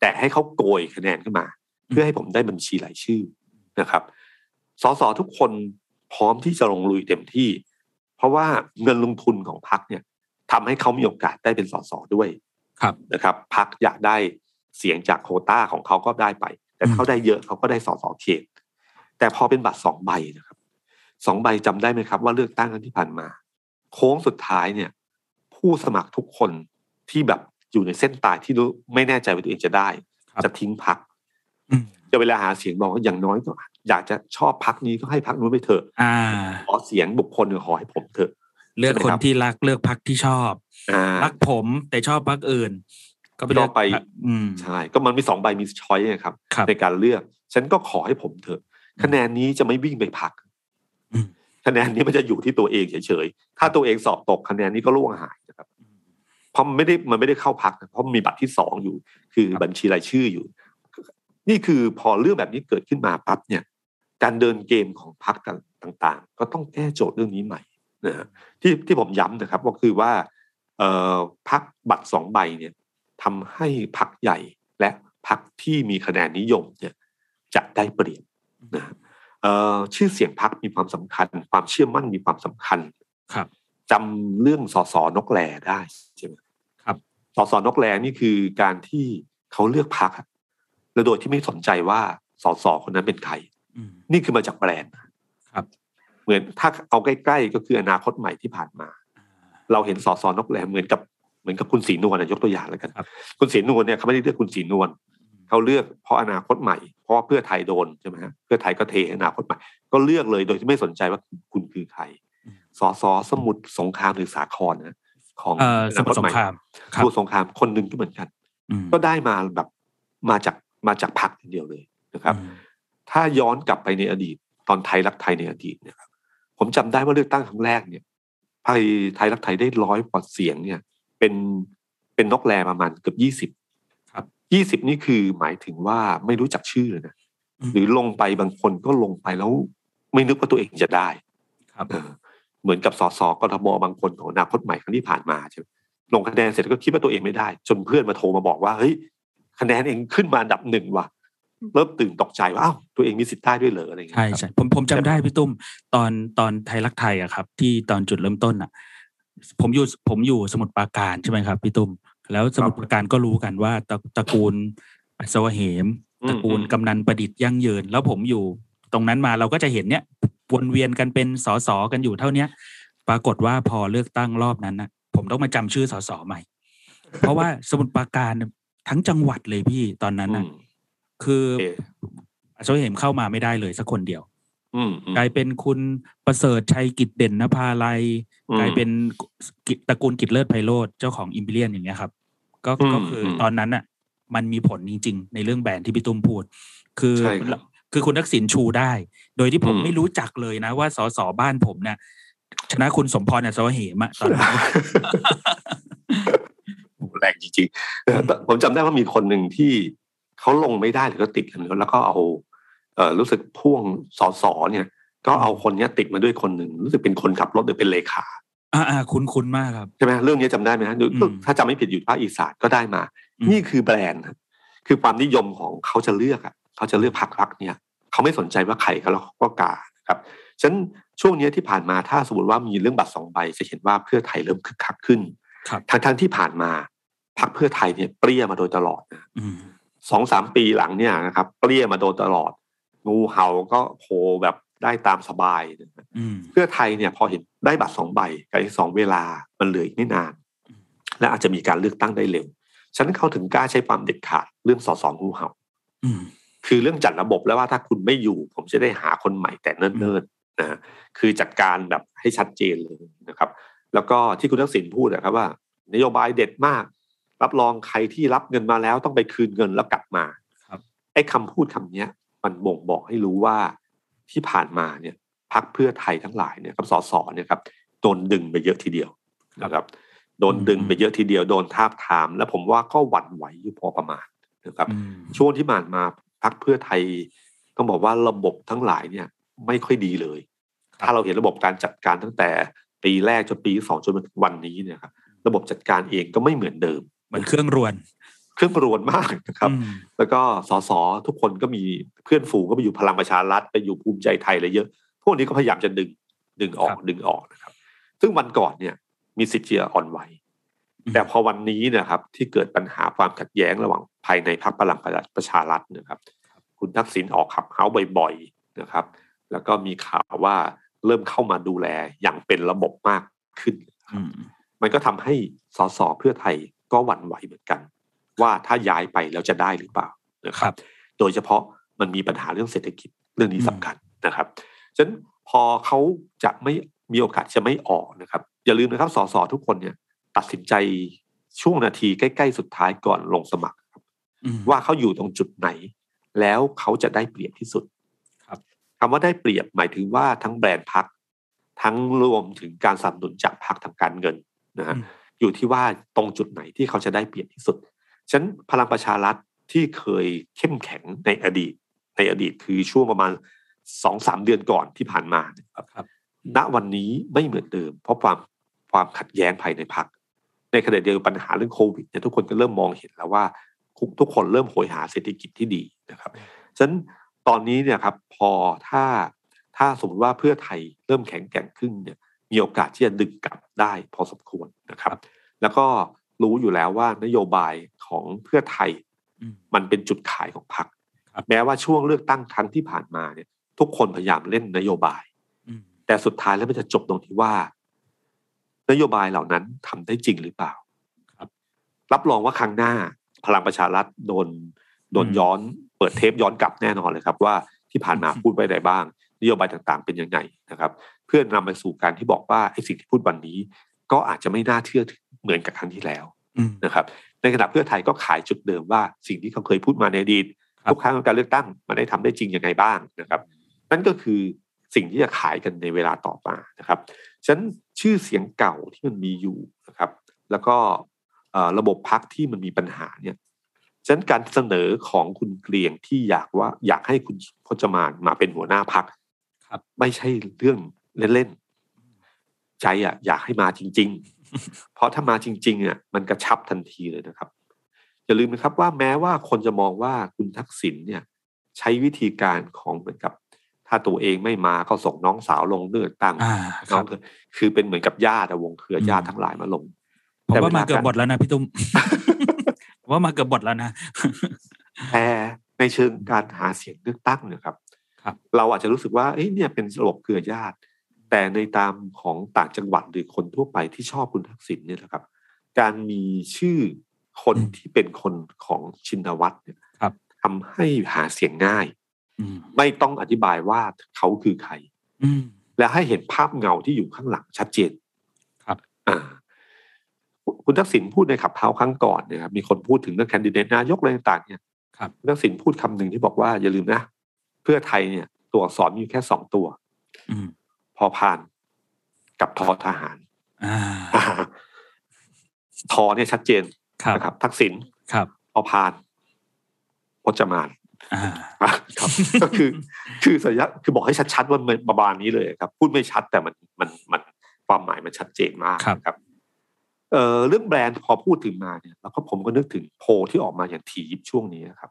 แต่ให้เขาโกยคะแนนขึ้นมา เพื่อให้ผมได้บัญชีรายชื่อนะครับสสทุกคนพร้อมที่จะลงลุยเต็มที่ เพราะว่าเงินลงทุนของพักเนี่ยทำให้เขามีโอกาสได้เป็นสสด้วยครับนะครับพักอยากได้ เสียงจากโควต้าของเขาก็ได้ไป แต่อืมเขาได้เยอะเขาก็ได้สสเขต แต่พอเป็นบัตรสองใบนะครับสองใบจำได้ไหมครับว่าเลือกตั้งครั้งที่ผ่านมา โค้งสุดท้ายเนี่ย ผู้สมัครทุกคนที่แบบอยู่ในเส้นตายที่รู้ไม่แน่ใจว่าตัวเองจะได้ครับจะทิ้งพักอืมจะเวลาหาเสียงบอกว่าอย่างน้อยก็อยากจะชอบพักนี้ก็ให้พักนู้นไปเถอะอ่าขอเสียงบุคคลเนี่ยขอให้ผมเถอะ เลือกใช่ไหมคนครับที่รักเลือกพักที่ชอบอ่ารักผมแต่ชอบพักอื่น ก็ไปเลือกก็ไปพรรคอืมใช่ก็มันมีสองใบมีช้อยนะครับครับ ในการเลือก ฉันก็ขอให้ผมเถอะ คะแนนนี้จะไม่วิ่งไปพักอืมคะแนนนี้มันจะอยู่ที่ตัวเองเฉยๆถ้าตัวเองสอบตกคะแนนนี้ก็ล่วงหายนะครับเพราะมันไม่ได้มันไม่ได้เข้าพักนะเพราะมันมีบัตรที่สองอยู่ คือครับบัญชีรายชื่ออยู่ นี่คือพอเรื่องแบบนี้เกิดขึ้นมาปั๊บเนี่ย การเดินเกมของพักต่างๆ ก็ต้องแก้โจทย์เรื่องนี้ใหม่นะฮะที่ที่ผมย้ำนะครับ ก็คือว่าเอ่อพักบัตรสองใบเนี่ย ทำให้พักใหญ่และพักที่มีคะแนนนิยมเนี่ยจะได้เปรียบนะฮะเอ่อชื่อเสียงพักมีความสำคัญ ความเชื่อมั่นมีความสำคัญครับจำเรื่องสสนกแลได้ใช่ไหมครับสสนกแลนี่คือการที่เขาเลือกพักแล้วโดยที่ไม่สนใจว่าสสคนนั้นเป็นใครอืมนี่คือมาจากแบรนด์ครับ เหมือนถ้าเอาใกล้ๆก็คืออนาคตใหม่ที่ผ่านมา เราเห็นสสนกแลเหมือนกับเห มือนกับคุณศรีนวลนะยกตัวอย่างแล้วกันครับคุณศรีนวลเนี่ยเขาไม่ได้เลือกคุณศรีนวลเขาเลือกเพราะอนาคตใหม่ เพราะว่าเพื่อไทยโดนใช่ไหมฮะเพื่อไทยก็เทอนาคตใหม่ ก็เลือกเลยโดยที่ไม่สนใจว่าคุณคือใครอืมสสสมุทรสงครามหรือสาครนะของเอ่อสมุทรสงครามสมุทรสงครามคนหนึ่งก็เหมือนกันอืมก็ได้มาแบบมาจากมาจากพรรคเดียวเลยนะครับอืมถ้าย้อนกลับไปในอดีต ตอนไทยรักไทยในอดีตเนี่ยครับผมจำได้ว่าเลือกตั้งครั้งแรกเนี่ยไทยไทยรักไทยได้ร้อยกว่าเสียงเนี่ย เป็นเป็นนกแรประมาณเกือบยี่สิบครับยี่สิบนี่คือหมายถึงว่าไม่รู้จักชื่อเลยนะอืมหรือลงไปบางคนก็ลงไปแล้ว ไม่นึกว่าตัวเองจะได้ ครับเออเหมือนกับสสกทมบางคนของอนาคตใหม่ครั้งที่ผ่านมาใช่ไหมลงคะแนนเสร็จก็คิดว่าตัวเองไม่ได้ จนเพื่อนมาโทรมาบอกว่าเฮ้ยคะแนนเองขึ้นมาอันดับหนึ่งว่ะเริ่มตื่นตกใจว่าอ้าวตัวเองมีสิทธิ์ได้ด้วยเหรออะไรอย่างเงี้ใช่ยครับใช่ผมผมจำได้พี่ตุ้มตอนตอนไทยรักไทยอะครับ ที่ตอนจุดเริ่มต้นอะ ผมอยู่ผมอยู่สมุทรปราการใช่ไหมครับพี่ตุ้มแล้วสมุทรปราการก็รู้กันว่าตระตระกูลอัศวเหมตระกูลกำนันประดิษฐ์ยั่งยืน แล้วผมอยู่ตรงนั้นมาเราก็จะเห็นเนี้ยวนเวียนกันเป็นสสกันอยู่เท่าเนี้ย ปรากฏว่าพอเลือกตั้งรอบนั้นนะผมต้องมาจำชื่อสสใหม่ เพราะว่าสมุทรปราการทั้งจังหวัดเลยพี่ตอนนั้นอืนะมคือโอเคอัศวเหมเข้ามาไม่ได้เลยสักคนเดียวอืมอืม กลายเป็นคุณประเสริฐชัยกิจเด่นนภาลัยอืมกลายเป็นกิตระกูลกิจเลิศไพโรธเจ้าของอิมพีเรียนอย่างเงี้ยครับ ก็อืมก็คืออมตอนนั้นอะ มันมีผลจริง ๆ ในเรื่องแบรนด์ที่พี่ตุ้มพูด คือใช่ครับคือคุณทักษิณชูได้ โดยที่ผมอืมไม่รู้จักเลยนะว่าสสบ้านผมเนี่ยชนะคุณสมพรอัศวเหมอะตอนนั้นโอ้โหแรงจริงๆเออแต่ผมจำได้ว่ามีคนหนึ่งที่เขาลงไม่ได้หรือก็ติดกันแล้วก็เอาเออ รู้สึกพ่วงสอสอเนี่ย ก็เอาคนเนี้ยติดมาด้วยคนหนึ่งรู้สึกเป็นคนขับรถหรือเป็นเลขาอ่าอ่าคุ้นคุ้นมากครับใช่ไหมเรื่องนี้จำได้ไหมฮะอืมถ้าจำไม่ผิดอยู่ภาคอีสานก็ได้มาอืมนี่คือแบรนด์ครับคือความนิยมของเขาจะเลือกอะเขาจะเลือกพรรครักเนี่ยเขาไม่สนใจว่าใครเขาแล้วเขาก็กาครับฉะนั้นช่วงนี้ที่ผ่านมาถ้าสมมติว่ามีเรื่องบัตรสองใบจะเห็นว่าเพื่อไทยเริ่มคึกคักขึ้นครับทางทางๆที่ผ่านมาพรรคเพื่อไทยเนี่ยเปรี้ยมาโดยตลอดนะอืมสองสามปีหลังเนี่ยนะครับเปรี้ยมาโดยตลอด งูเห่าก็โผล่แบบได้ตามสบายนะอืมเพื่อไทยเนี่ยพอเห็นได้บัตรสองใบกับอีกสองเวลามันเหลืออีกไม่นาน และอาจจะมีการเลือกตั้งได้เร็วฉันเข้าถึงกล้าใช้ความเด็ดขาดเรื่องสอสองงูเห่าอืมคือเรื่องจัดระบบแล้วว่าถ้าคุณไม่อยู่ ผมจะได้หาคนใหม่แต่เนิ่นๆนะคือจัดการแบบให้ชัดเจนเลยนะครับ แล้วก็ที่คุณทักษิณพูดนะครับว่า นโยบายเด็ดมาก รับรองใครที่รับเงินมาแล้วต้องไปคืนเงินแล้วกลับมาครับไอ้คำพูดคำเนี้ย มันบ่งบอกให้รู้ว่าที่ผ่านมาเนี่ยพักเพื่อไทยทั้งหลายเนี่ยกับสสเนี่ยครับโดนดึงไปเยอะทีเดียวนะครับโดนดึงไปเยอะทีเดียวโดนทาบทาม แล้วผมว่าก็หวั่นไหวอยู่พอประมาณนะครับอืมช่วงที่ผ่านมาพักเพื่อไทยต้องบอกว่าระบบทั้งหลายเนี่ย ไม่ค่อยดีเลย ถ้าเราเห็นระบบการจัดการตั้งแต่ปีแรกจนปีสองจนมาถึงวันนี้เนี่ยครับระบบจัดการเองก็ไม่เหมือนเดิม เหมือนเครื่องรวนเครื่องรวนมากนะครับอืมแล้วก็สสทุกคนก็มีเพื่อนฝูงก็ไปอยู่พลังประชารัฐไปอยู่ภูมิใจไทยอะไรเยอะ พวกนี้ก็พยายามจะดึงดึงออกดึงออกนะครับ ซึ่งวันก่อนเนี่ย มีสิทธิ์ที่จะอ่อนไหวอืมแต่พอวันนี้เนะครับ ที่เกิดปัญหาความขัดแย้งระหว่างภายในพรรคพลังประชารัฐนะครับ คุณทักษิณออกขับเฮาบ่อยๆนะครับ แล้วก็มีข่าวว่าเริ่มเข้ามาดูแลอย่างเป็นระบบมากขึ้นอืมมันก็ทำให้สสเพื่อไทยก็หวั่นไหวเหมือนกัน ว่าถ้าย้ายไปแล้วจะได้หรือเปล่านะคครัรับบโดยเฉพาะมันมีปัญหาเรื่องเศรษฐกิจเรื่องนี้อืมสำคัญนะครับฉะนั้นพอเขาจะไม่มีโอกาสจะไม่ออกนะครับ อย่าลืมนะครับสสทุกคนเนี่ย ตัดสินใจช่วงนาทีใกล้ ๆ สุดท้ายก่อนลงสมัครครับอืมว่าเขาอยู่ตรงจุดไหน แล้วเขาจะได้เปรียบที่สุดครับคำว่าได้เปรียบหมายถึงว่าทั้งแบรนด์พักทั้งรวมถึงการสนับสนุนจากพักทางการเงินนะฮะอืมอยู่ที่ว่าตรงจุดไหนที่เขาจะได้เปรียบที่สุด ฉะนั้นพลังประชารัฐที่เคยเข้มแข็งในอดีต ในอดีตคือช่วงประมาณสองสามเดือนก่อนที่ผ่านมาเนี่ยครับครับณวันนี้ไม่เหมือนเดิม เพราะความความขัดแย้งภายในพักในขณะเดียวกันปัญหาเรื่องโควิดเนี่ยทุกคนก็เริ่มมองเห็นแล้วว่าทุกทุกคนเริ่มโหยหาเศรษฐกิจที่ดีนะครับฉะนั้นตอนนี้เนี่ยครับพอถ้าถ้าสมมติว่าเพื่อไทยเริ่มแข็งแกร่งขึ้นเนี่ยมีโอกาสที่จะดึงกลับได้พอสมควรนะครับ แล้วก็ รู้อยู่แล้วว่านโยบายของเพื่อไทยอืมมันเป็นจุดขายของพรรคครับแม้ว่าช่วงเลือกตั้งครั้งที่ผ่านมาเนี่ย ทุกคนพยายามเล่นนโยบายอืมแต่สุดท้ายแล้วมันจะจบตรงที่ว่า นโยบายเหล่านั้นทำได้จริงหรือเปล่าครับรับรองว่าครั้งหน้าพลังประชารัฐโดนโดนอืมย้อนเปิดเทปย้อนกลับแน่นอนเลยครับ ว่าที่ผ่านมาอืมพูดไว้ใดบ้าง นโยบายต่างๆ เป็นยังไงนะครับ เพื่อนำไปสู่การที่บอกว่าไอ้สิ่งที่พูดวันนี้ ก็อาจจะไม่น่าเชื่อถือ เหมือนกับครั้งที่แล้วอืมนะครับ ในขณะเพื่อไทยก็ขายจุดเดิมว่าสิ่งที่เขาเคยพูดมาในอดีตครับทุกครั้งของการเลือกตั้งมันได้ทำได้จริงยังไงบ้างนะครับ นั่นก็คือสิ่งที่จะขายกันในเวลาต่อมานะครับฉะนั้นชื่อเสียงเก่าที่มันมีอยู่นะครับ แล้วก็เอ่อระบบพักที่มันมีปัญหาเนี่ยฉะนั้นการเสนอของคุณเกรียงที่อยากว่าอยากให้คุณพจมานมาเป็นหัวหน้าพักครับ ไม่ใช่เรื่องเล่นๆใจอะอยากให้มาจริง ๆ เพราะถ้ามาจริงๆอะมันกระชับทันทีเลยนะครับอย่าลืมนะครับว่าแม้ว่าคนจะมองว่าคุณทักษิณเนี่ยใช้วิธีการของเหมือนกับ ถ้าตัวเองไม่มาก็ส่งน้องสาวลงเลือกตั้งอ่าคน้อรังบเธอคือเป็นเหมือนกับญาติอะวงเครืออืมญาติทั้งหลายมาลงผมแต่ว่ามาเวลาเกือบการหมดแล้วนะพี่ตุ้มผมว่ามาเกือบหมดแล้วนะแต่ในเชิงการหาเสียงเลือกตั้งเนี่ยครับครับ เราอาจจะรู้สึกว่าเอ้ยเนี่ยเป็นระบบเครือญาติ แต่ในตามของต่างจังหวัดหรือคนทั่วไปที่ชอบคุณทักษิณเนี่ยนะครับ การมีชื่อคนที่เป็นคนของชินวัตรเนี่ยครับทำให้หาเสียงง่ายอืมไม่ต้องอธิบายว่าเขาคือใครอืมและให้เห็นภาพเงาที่อยู่ข้างหลังชัดเจน ครับอ่าคุณทักษิณพูดในขับเท้าครั้งก่อนเนี่ยครับมีคนพูดถึงเรื่องแคนดิเดตนายกอะไรต่างๆเนี่ยครับคุณทักษิณพูดคำหนึ่งที่บอกว่าอย่าลืมนะ เพื่อไทยเนี่ย ตัวอักษรมีอยู่แค่สองตัวอืม พอพานกับทอทหารอ่าทอเนี่ยชัดเจนครับนะครับ ทักษิณครับพอพานพจมานอ่าครับก็คือคือสัญญาคือบอกให้ชัดๆว่ามันประมาณนี้เลยครับ พูดไม่ชัดแต่มันมันมันความหมายมันชัดเจนมากครับครับเอ่อเรื่องแบรนด์พอพูดถึงมาเนี่ยแล้วก็ผมก็นึกถึงโพลที่ออกมาอย่างทียิบช่วงนี้ครับ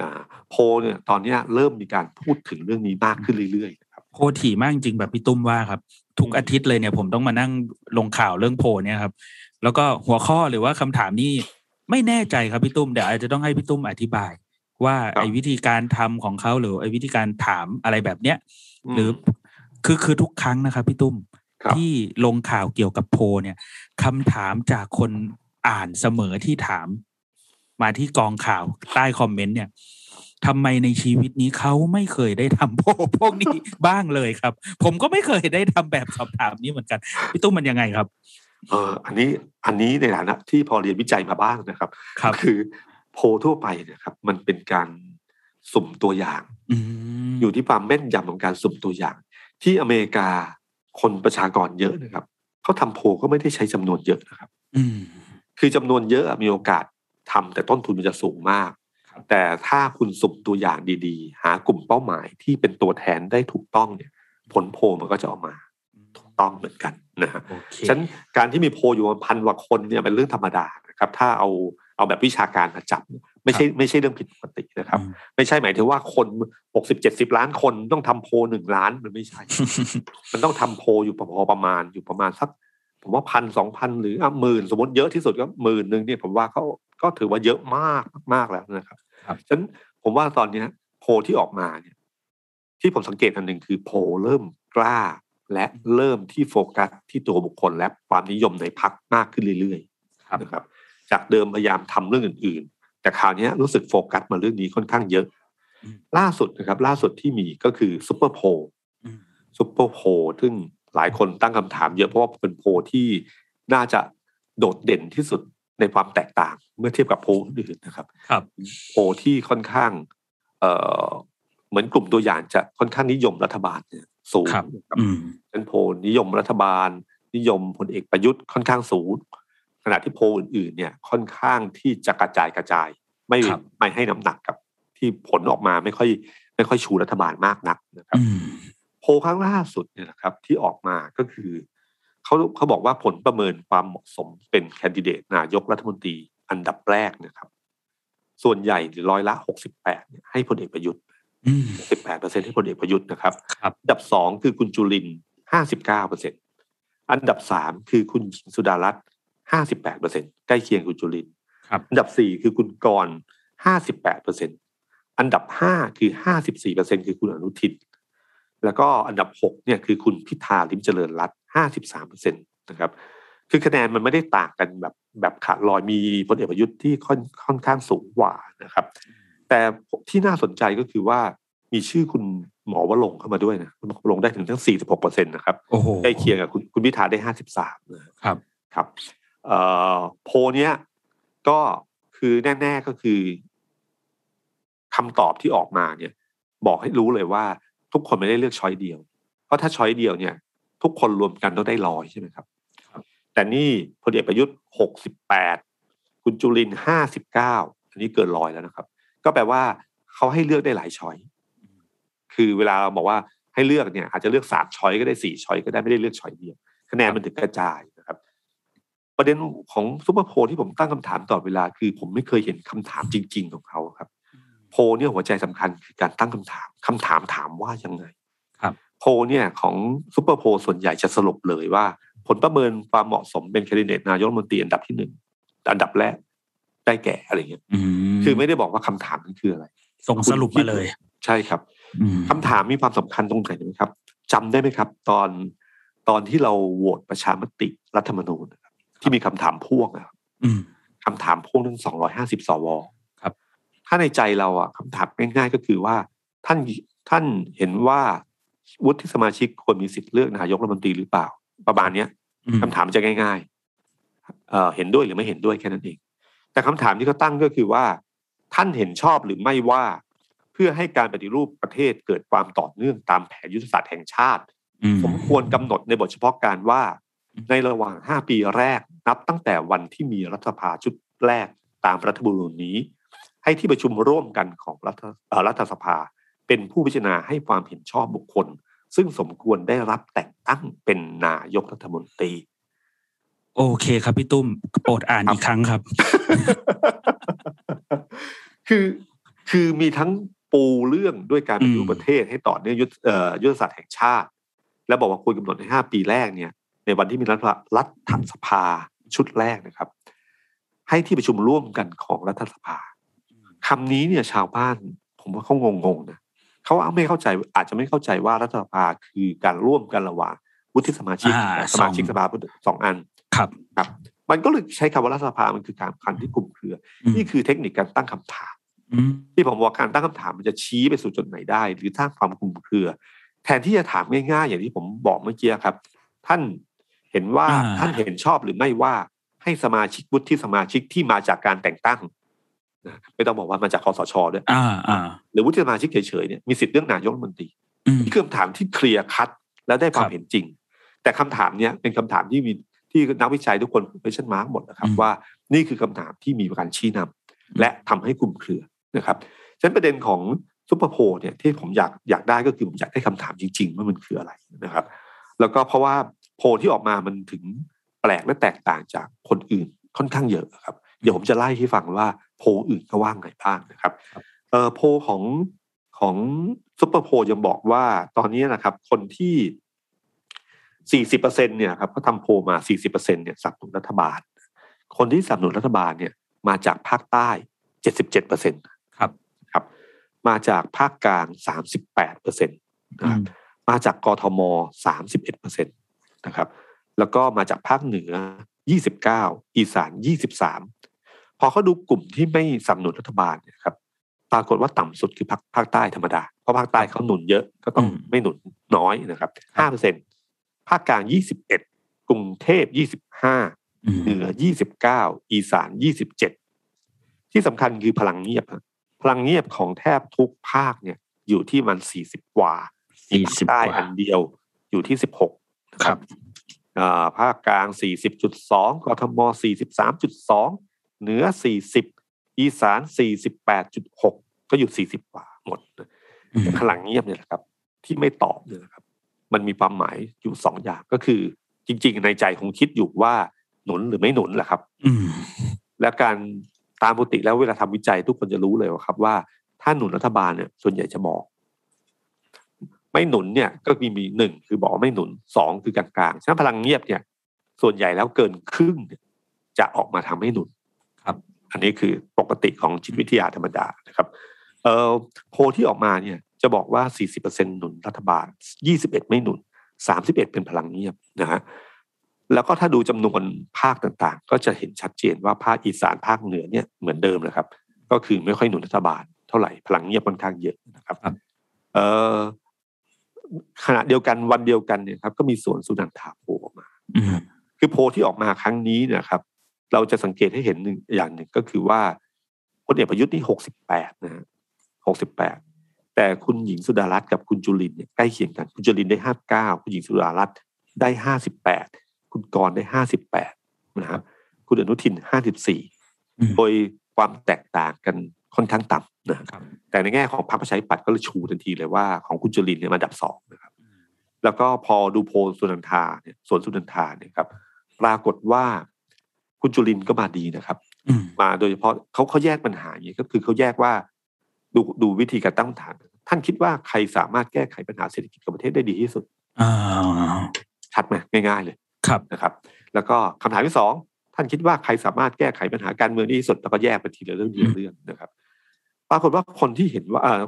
อ่าโพลเนี่ยตอนเนี้ยเริ่มมีการพูดถึงเรื่องนี้มากขึ้นเรื่อย ๆนะครับโพลถี่มากจริงแบบพี่ตุ้มว่าครับ ทุกอาทิตย์เลยเนี่ยผมต้องมานั่งลงข่าวเรื่องโพลเนี่ยครับ แล้วก็หัวข้อหรือว่าคำถามนี่ไม่แน่ใจครับพี่ตุ้มเดี๋ยวอาจจะต้องให้พี่ตุ้มอธิบาย ว่าครับไอ้วิธีการทำของเขาหรือไอ้วิธีการถามอะไรแบบเนี้ยมหรือคือคือทุกครั้งนะครับพี่ตุ้มครับที่ลงข่าวเกี่ยวกับโพลเนี่ยคำถามจากคนอ่านเสมอที่ถาม มาที่กองข่าวใต้คอมเมนต์เนี่ย ทำไมในชีวิตนี้เขาไม่เคยได้ทำโพลพวกนี้บ้างเลยครับ ผมก็ไม่เคยได้ทำแบบสอบถามนี้เหมือนกันพี่ตุ้มมันยังไงครับเอออันนี้อันนี้ในฐานะที่พอเรียนวิจัยมาบ้างนะครับครับคือโพลทั่วไปเนะครับ มันเป็นการสุ่มตัวอย่างอืมอยู่ที่ความแม่นยำของการสุ่มตัวอย่าง ที่อเมริกาคนประชากรเยอะนะครับเขาทำโพลก็ไม่ได้ใช้จำนวนเยอะนะครับอืมคือจำนวนเยอะมีโอกาสทำแต่ต้นทุนมันจะสูงมากครับ แต่ถ้าคุณสุ่มตัวอย่างดีๆ หากลุ่มเป้าหมายที่เป็นตัวแทนได้ถูกต้องเนี่ย ผลโพลมันก็จะออกมาถูกต้องเหมือนกันนะฮะโอเคฉะนันการที่มีโพลอยู่ประมาณพันกว่าคนเนี่ยเป็นเรื่องธรรมดานะครับ ถ้าเอาเอาแบบวิชาการมาจับ ไม่ใช่ไม่ใช่เรื่องผิดปกตินะครับอืมไม่ใช่หมายถึงว่าคนหกสิบเจ็ดสิบล้านคนต้องทำโพลหนึ่งล้านมันไม่ใช่ มันต้องทำโพลอยู่พอประมาณอยู่ประมาณสักผมว่าพันสองพันหรืออะหมื่นสมมติเยอะที่สุดก็หมื่นหนึ่งเนี่ยผมว่าเขาก็ถือว่าเยอะมากมากแล้วนะครับครับ ฉะนั้นผมว่าตอนเนี้ยโพลที่ออกมาเนี่ย ที่ผมสังเกตอันหนึ่งคือโพลเริ่มกล้า และเริ่มที่โฟกัสที่ตัวบุคคลและความนิยมในพรรคมากขึ้นเรื่อยครับๆนะครับ จากเดิมพยายามทำเรื่องอื่น ๆ แต่คราวเนี้ยรู้สึกโฟกัสมาเรื่องนี้ค่อนข้างเยอะอืมล่าสุดนะครับ ล่าสุดที่มีก็คือซูเปอร์โพลอืมซูเปอร์โพลซึ่งหลายคนตั้งคำถามเยอะเพราะว่าเป็นโพลที่น่าจะโดดเด่นที่สุดในความแตกต่าง เมื่อเทียบกับโพลอื่นๆนะครับครับโพลที่ค่อนข้าง เอ่อเหมือนกลุ่มตัวอย่างจะค่อนข้างนิยมรัฐบาลเนี่ยสูงครับนะครับอืมเป็นโพลนิยมรัฐบาล นิยมพลเอกประยุทธ์ค่อนข้างสูง ขณะที่โพลอื่นๆ เนี่ยค่อนข้างที่จะกระจายกระจาย ไม่ครับไม่ให้น้ำหนักกับที่ผลออกมาไม่ค่อย ไม่ค่อยชูรัฐบาลมากนักนะครับอืมโพลครั้งล่าสุดเนี่ยนะครับ ที่ออกมาก็คือเขาเขาบอกว่าผลประเมินความเหมาะสมเป็น candidate นายกรัฐมนตรี อันดับแรกนะครับ ส่วนใหญ่หรือร้อยละหกสิบแปดให้พลเอกประยุทธ์อืมสิบแปดเปอร์เซ็นต์ให้พลเอกประยุทธ์นะครับครับ อันดับสองคือคุณจุรินทร์ห้าสิบเก้าเปอร์เซ็นต์อันดับสามคือคุณหญิงสุดารัตน์ห้าสิบแปดเปอร์เซ็นต์ใกล้เคียงคุณจุรินทร์ครับอันดับสี่คือคุณกรณ์ห้าสิบแปดเปอร์เซ็นต์อันดับห้าคือห้าสิบสี่เปอร์เซ็นต์คือคุณอนุทินแล้วก็อันดับหกเนี่ยคือคุณพิธาลิมเจริญรัตน์ห้าสิบสามเปอร์เซ็นตนะครับ คือคะแนนมันไม่ได้ต่างกันแบบแบบขาดลอยมีพลเอกประยุทธ์ที่ค่อนค่อนข้างสูงกว่านะครับ แต่ที่น่าสนใจก็คือว่ามีชื่อคุณหมอวรงค์เข้ามาด้วยนะคุณหมอวรงค์ได้ถึงทั้งสี่สิบหกเปอร์เซ็นต์นะครับโอ้โหใกล้เคียงกับคุณคุณพิธาได้ห้าสิบสามนะครับครับเอ่อโพลเนี้ยก็คือแน่ ๆก็คือคำตอบที่ออกมาเนี่ย บอกให้รู้เลยว่าทุกคนไม่ได้เลือก choice เดียว เพราะถ้า choice เดียวเนี่ย ทุกคนรวมกันต้องได้ร้อยใช่ไหมครับ แต่นี่พลเอกประยุทธ์หกสิบแปดคุณจุรินทร์ห้าสิบเก้าอันนี้เกินร้อยแล้วนะครับ ก็แปลว่าเขาให้เลือกได้หลาย choice คือเวลาเราบอกว่าให้เลือกเนี่ยอาจจะเลือกสาม choice ก็ได้สี่ choice ก็ได้ไม่ได้เลือก choice เดียวคะแนนมันถึงกระจายนะครับ ประเด็นของซูเปอร์โพลที่ผมตั้งคำถามตลอดเวลาคือ ผมไม่เคยเห็นคำถามจริง ๆ ของเขาครับ โพลเนี่ยหัวใจสำคัญคือการตั้งคำถามคำถามถามว่ายังไงครับ โพลเนี่ยของซูเปอร์โพลส่วนใหญ่จะสรุปเลยว่า ผลประเมินความเหมาะสมเป็น candidate นายกรัฐมนตรีอันดับที่หนึ่งอันดับแรกได้แก่อะไรเงี้ยอืมคือไม่ได้บอกว่าคำถามนั้นคืออะไรส่งสรุปมาเลย ใช่ครับอืมคำถามมีความสำคัญตรงไหนไหมครับจำได้ไหมครับ ตอนตอนที่เราโหวตประชามติรัฐธรรมนูญนะครับที่มีคำถามพ่วงอะครับอืมคำถามพ่วงทั้งสองร้อยห้าสิบสวครับ ถ้าในใจเราอะคำถามง่ายๆก็คือว่าท่านท่านเห็นว่าวุฒิสมาชิกควรมีสิทธิ์เลือกนายกรัฐมนตรีหรือเปล่า ประมาณเนี้ยอืมคำถามจะง่ายๆเอ่อเห็นด้วยหรือไม่เห็นด้วยแค่นั้นเอง แต่คำถามที่เขาตั้งก็คือว่า ท่านเห็นชอบหรือไม่ว่าเพื่อให้การปฏิรูปประเทศเกิดความต่อเนื่องตามแผนยุทธศาสตร์แห่งชาติอืมสมควรกำหนดในบทเฉพาะการว่าอืมในระหว่าง 5 ปีแรกนับตั้งแต่วันที่มีรัฐสภาชุดแรกตามรัฐธรรมนูญนี้ ให้ที่ประชุมร่วมกันของรัฐเอ่อรัฐสภาเป็นผู้พิจารณาให้ความเห็นชอบบุคคล ซึ่งสมควรได้รับแต่งตั้งเป็นนายกรัฐมนตรี โอเคครับพี่ตุ้มโปรดอ่านอีกครั้งครับ คือคือมีทั้งปูเรื่องด้วยการปฏิรูอืปมประเทศให้ต่อเนื่องยุทธเอ่อยุทธศาสตร์แห่งชาติ แล้วบอกว่าควรกำหนดในห้าปีแรกเนี่ย ในวันที่มีรัฐรัฐสภาชุดแรกนะครับ ให้ที่ประชุมร่วมกันของรัฐสภาคำนี้เนี่ยชาวบ้าน ผมว่าเขางงๆนะ เขาไม่เข้าใจอาจจะไม่เข้าใจว่ารัฐสภาคือการร่วมกันระหว่างวุฒิสมาชิกอ่าและสมาชิกสองสภาสองอันครับครับมันก็เลยใช้คำว่ารัฐสภามันคือการคันที่กลุ่มเครืออมนี่คือเทคนิคการตั้งคำถามอืมที่ผมบอกการตั้งคำถามมันจะชี้ไปสู่จุดไหนได้ หรือสร้างความคลุมเครือ แทนที่จะถามง่ายๆ อย่างที่ผมบอกเมื่อกี้ครับ ท่านเห็นว่าอ่าท่านเห็นชอบหรือไม่ว่าให้สมาชิกวุฒิสมาชิกที่มาจากการแต่งตั้ง นะไม่ต้องบอกว่ามาจากคสชด้วยอ่าอ่าหรือวุฒิสมาชิกเฉยๆเนี่ยมีสิทธิ์เลือกนายกรัฐมนตรีอืมนี่คือคำถามที่ clear cut และได้ความรับเห็นจริง แต่คำถามเนี้ยเป็นคำถามที่มีที่นักวิจัยทุกคน question mark หมดนะครับอืมว่านี่คือคำถามที่มีการชี้นำและทำให้คลุมเครือนะครับฉะนั้นประเด็นของซุปเปอร์โพลเนี่ยที่ผมอยากอยากได้ก็คือผมอยากได้คำถามจริง ๆ ว่ามันคืออะไรนะครับ แล้วก็เพราะว่าโพลที่ออกมามันถึงแปลกและแตกต่างจากคนอื่นค่อนข้างเยอะครับ เดี๋ยวผมจะไล่ให้ฟังว่า โพลอื่นเขาว่าไงบ้างนะครับเอ่อโพลของของซุปเปอร์โพลยังบอกว่าตอนนี้นะครับ คนที่ 40%เนี่ยครับเขาทำโพลมา 40%เนี่ยสนับสนุนรัฐบาล คนที่สนับสนุนรัฐบาลเนี่ย มาจากภาคใต้ 77%ครับครับ มาจากภาคกลาง 38%นะอืครับมมาจากกทม 31%นะครับ แล้วก็มาจากภาคเหนือ 29 อีสาน 23 พอเขาดูกลุ่มที่ไม่สนับสนุนรัฐบาลเนี่ยครับ ปรากฏว่าต่ำสุดคือภาคภาคใต้ธรรมดา เพราะภาคใต้เขาหนุนเยอะก็ต้องอืมไม่หนุนน้อยนะครับ5%ภาคกลาง21กรุงเทพ25อืมเหนือ29อีสาน27ที่สำคัญคือพลังเงียบฮะพลังเงียบของแทบทุกภาคเนี่ยอยู่ที่มัน40กว่าสี่ภาคสิบใต้กว่าอันเดียวอยู่ที่16นะคครัรับบอ่าภาคกลาง40.2กทม43.2 เหนือ 40 อีสาน 48.6 ก็อยู่ 40 กว่าหมดนะอืมพลังเงียบเนี่ยแหละครับ ที่ไม่ตอบเนี่ยนะครับ มันมีความหมายอยู่สองอย่างก็คือ จริง ๆ ในใจคงคิดอยู่ว่าหนุนหรือไม่หนุนแหละครับอืมและการตามปกติแล้วเวลาทำวิจัยทุกคนจะรู้เลยว่าครับ ว่าถ้าหนุนรัฐบาลเนี่ย ส่วนใหญ่จะบอก ไม่หนุนเนี่ยก็มีมีหนึ่งคือบอกว่าไม่หนุนสองคือกลางๆฉะนั้นพลังเงียบเนี่ย ส่วนใหญ่แล้วเกินครึ่งเนี่ยจะออกมาทำให้หนุนครับ อันนี้คือปกติของจิตวิทยาธรรมดานะครับเอ่อโพลที่ออกมาเนี่ยจะบอกว่า 40%หนุนรัฐบาล 21 ไม่หนุน 31 เป็นพลังเงียบนะฮะแล้วก็ถ้าดูจำนวนภาคต่างๆ ก็จะเห็นชัดเจนว่าภาคอีสานภาคเหนือเนี่ยเหมือนเดิมนะครับ ก็คือไม่ค่อยหนุนรัฐบาลเท่าไหร่พลังเงียบค่อนข้างเยอะนะครับครับเอ่อขณะเดียวกันวันเดียวกันเนี่ยครับ ก็มีสวนสุนันทาโพลออกมาอืมคือโพลที่ออกมาครั้งนี้เนะครับ เราจะสังเกตให้เห็นหนึ่งอย่างหนึ่งก็คือว่าพลเอกประยุทธ์นี่หกสิบแปดนะฮะหกสิบแปดแต่คุณหญิงสุดารัตน์กับคุณจุลินเนี่ยใกล้เคียงกัน คุณจุลินได้ห้าเก้าคุณหญิงสุดารัตน์ได้ห้าสิบแปดคุณกรณ์ได้ห้าสิบแปดนะครับ คุณอนุทินห้าสิบสี่อืมโดยความแตกต่างกันค่อนข้างต่ำนะครับ แต่ในแง่ของพรรคประชาธิปัตย์ก็เลยชูทันทีเลยว่าของคุณจุลินเนี่ยมาอันดับสองนะครับ แล้วก็พอดูโพลสุนันทาเนี่ยสวนสุนันทาเนี่ยครับ ปรากฏว่า คุณจุลินก็มาดีนะครับอืมมาโดยเฉพาะเขาเขาแยกปัญหาอย่างนี้ก็คือเขาแยกว่าดูดูวิธีการตั้งคำถามท่านคิดว่าใครสามารถแก้ไขปัญหาเศรษฐกิจของประเทศได้ดีที่สุดอ่าชัดไหมง่าย ๆ เลยครับนะครับ แล้วก็คำถามที่สองท่านคิดว่าใครสามารถแก้ไขปัญหาการเมืองได้ดีที่สุดแล้วก็แยกไปทีละเรื่องทีละเรื่องนะครับ ปรากฏว่าคนที่เห็นว่าเอ่อ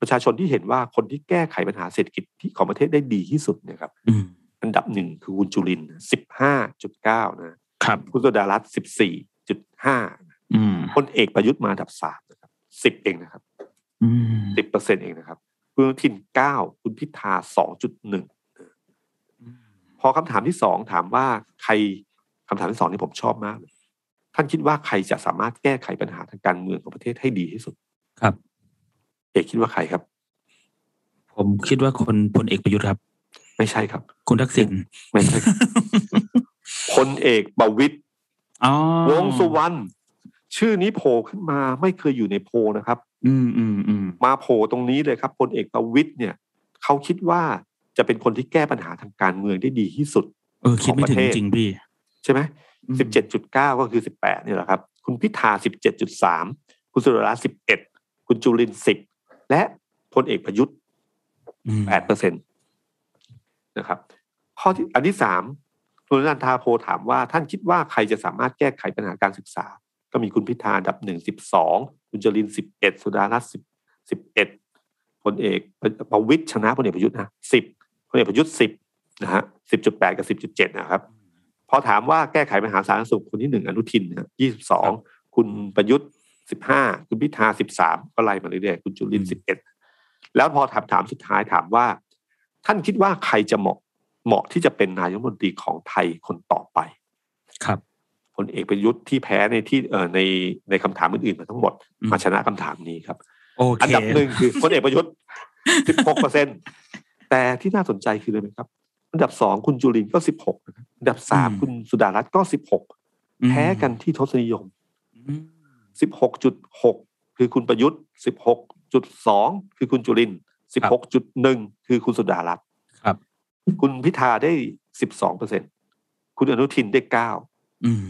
ประชาชนที่เห็นว่าคนที่แก้ไขปัญหาเศรษฐกิจที่ของประเทศได้ดีที่สุดเนะครับอืมอันดับหนึ่งคือคุณจุลินสิบห้าจุดเก้านะ ครับคุณสุดารัตน์สิบสี่จุดห้าอืมพลเอกประยุทธ์มาอันดับสามนะครับสิบเองนะครับอืมสิบเปอร์เซ็นเองนะครับ คุณอนุทินเก้าคุณพิธาสองจุดหนึ่งพอคำถามที่สองถามว่าใครคำถามที่สองนี่ผมชอบมากเลยท่านคิดว่าใครจะสามารถแก้ไขปัญหาทางการเมืองของประเทศให้ดีที่สุด ครับ เอกคิดว่าใครครับ ผมคิดว่าคนพลเอกประยุทธ์ครับ ไม่ใช่ครับ คุณทักษิณไม่ใช่ครับ พลเอกประวิตยวงงษ์สุวรรณชื่อนี้โผล่ขึ้นมาไม่เคยอยู่ในโพลนะครับ อืมอืมอืมมาโผล่ตรงนี้เลยครับพลเอกประวิตยเนี่ยเขาคิดว่าจะเป็นคนที่แก้ปัญหาทางการเมืองได้ดีที่สุด เออคิดไม่ถึงของประเทศจริงพี่ใช่ไหมอืมสิบเจ็ดจุดเก้าก็คือสิบแปดนี่แหละครับ คุณพิธาสิบเจ็ดจุดสามคุณสุรรัตน์สิบเอ็ดคุณจุลินสิบและพลเอกประยุทธ์อืมแปดเปอร์เซ็นตนะครับ ข้อที่อันที่สาม คุณนันทาโพถามว่าท่านคิดว่าใครจะสามารถแก้ไขปัญหาการศึกษา ก็มีคุณพิธาอันดับหนึ่งสิบสองคุณจรินสิบเอ็ดสุดารัตน์สิบสิบเอ็ดพลเอกประวิตยชนะพลเอกประยุทธ์นะสิบพลเอกประยุทธ์สิบนะฮะสิบจุดแปดกับสิบจุดเจ็ดนะครับ พอถามว่าแก้ไขปัญหาสาธารณสุขคนที่หนึ่งอนุทินยี่สิบสองคุณประยุทธ์สิบห้าคุณพิธาสิบสามก็ไล่มาเรื่อยๆคุณจุลินสิบเอ็ดแล้วพอถามถามสุดท้ายถามว่า ท่านคิดว่าใครจะเหมาะ เหมาะที่จะเป็นนายกรัฐมนตรีของไทยคนต่อไป ครับพลเอกประยุทธ์ที่แพ้ในที่เอ่อในในคำถามอื่นๆมาทั้งหมดอืมมาชนะคำถามนี้ครับโออันเคดับหนึ่งคือพลเอกประยุทธ์สิบหกเปอร์เซ็นแต่ที่น่าสนใจคืออะไรไหมครับ อันดับสองคุณจุลินก็สิบหกอันดับสามคุณสุดารัตน์ก็สิบหกอืมแพ้กันที่ทศนิยมอืมสิบหกจุดหกคือคุณประยุทธ์สิบหกจุดสองคือคุณจุรินทร์สิบหกจุดหนึ่งคือคุณสุดารัตน์ ครับคุณพิธาได้สิบสองเปอร์เซ็นคุณอนุทินได้เก้าอืม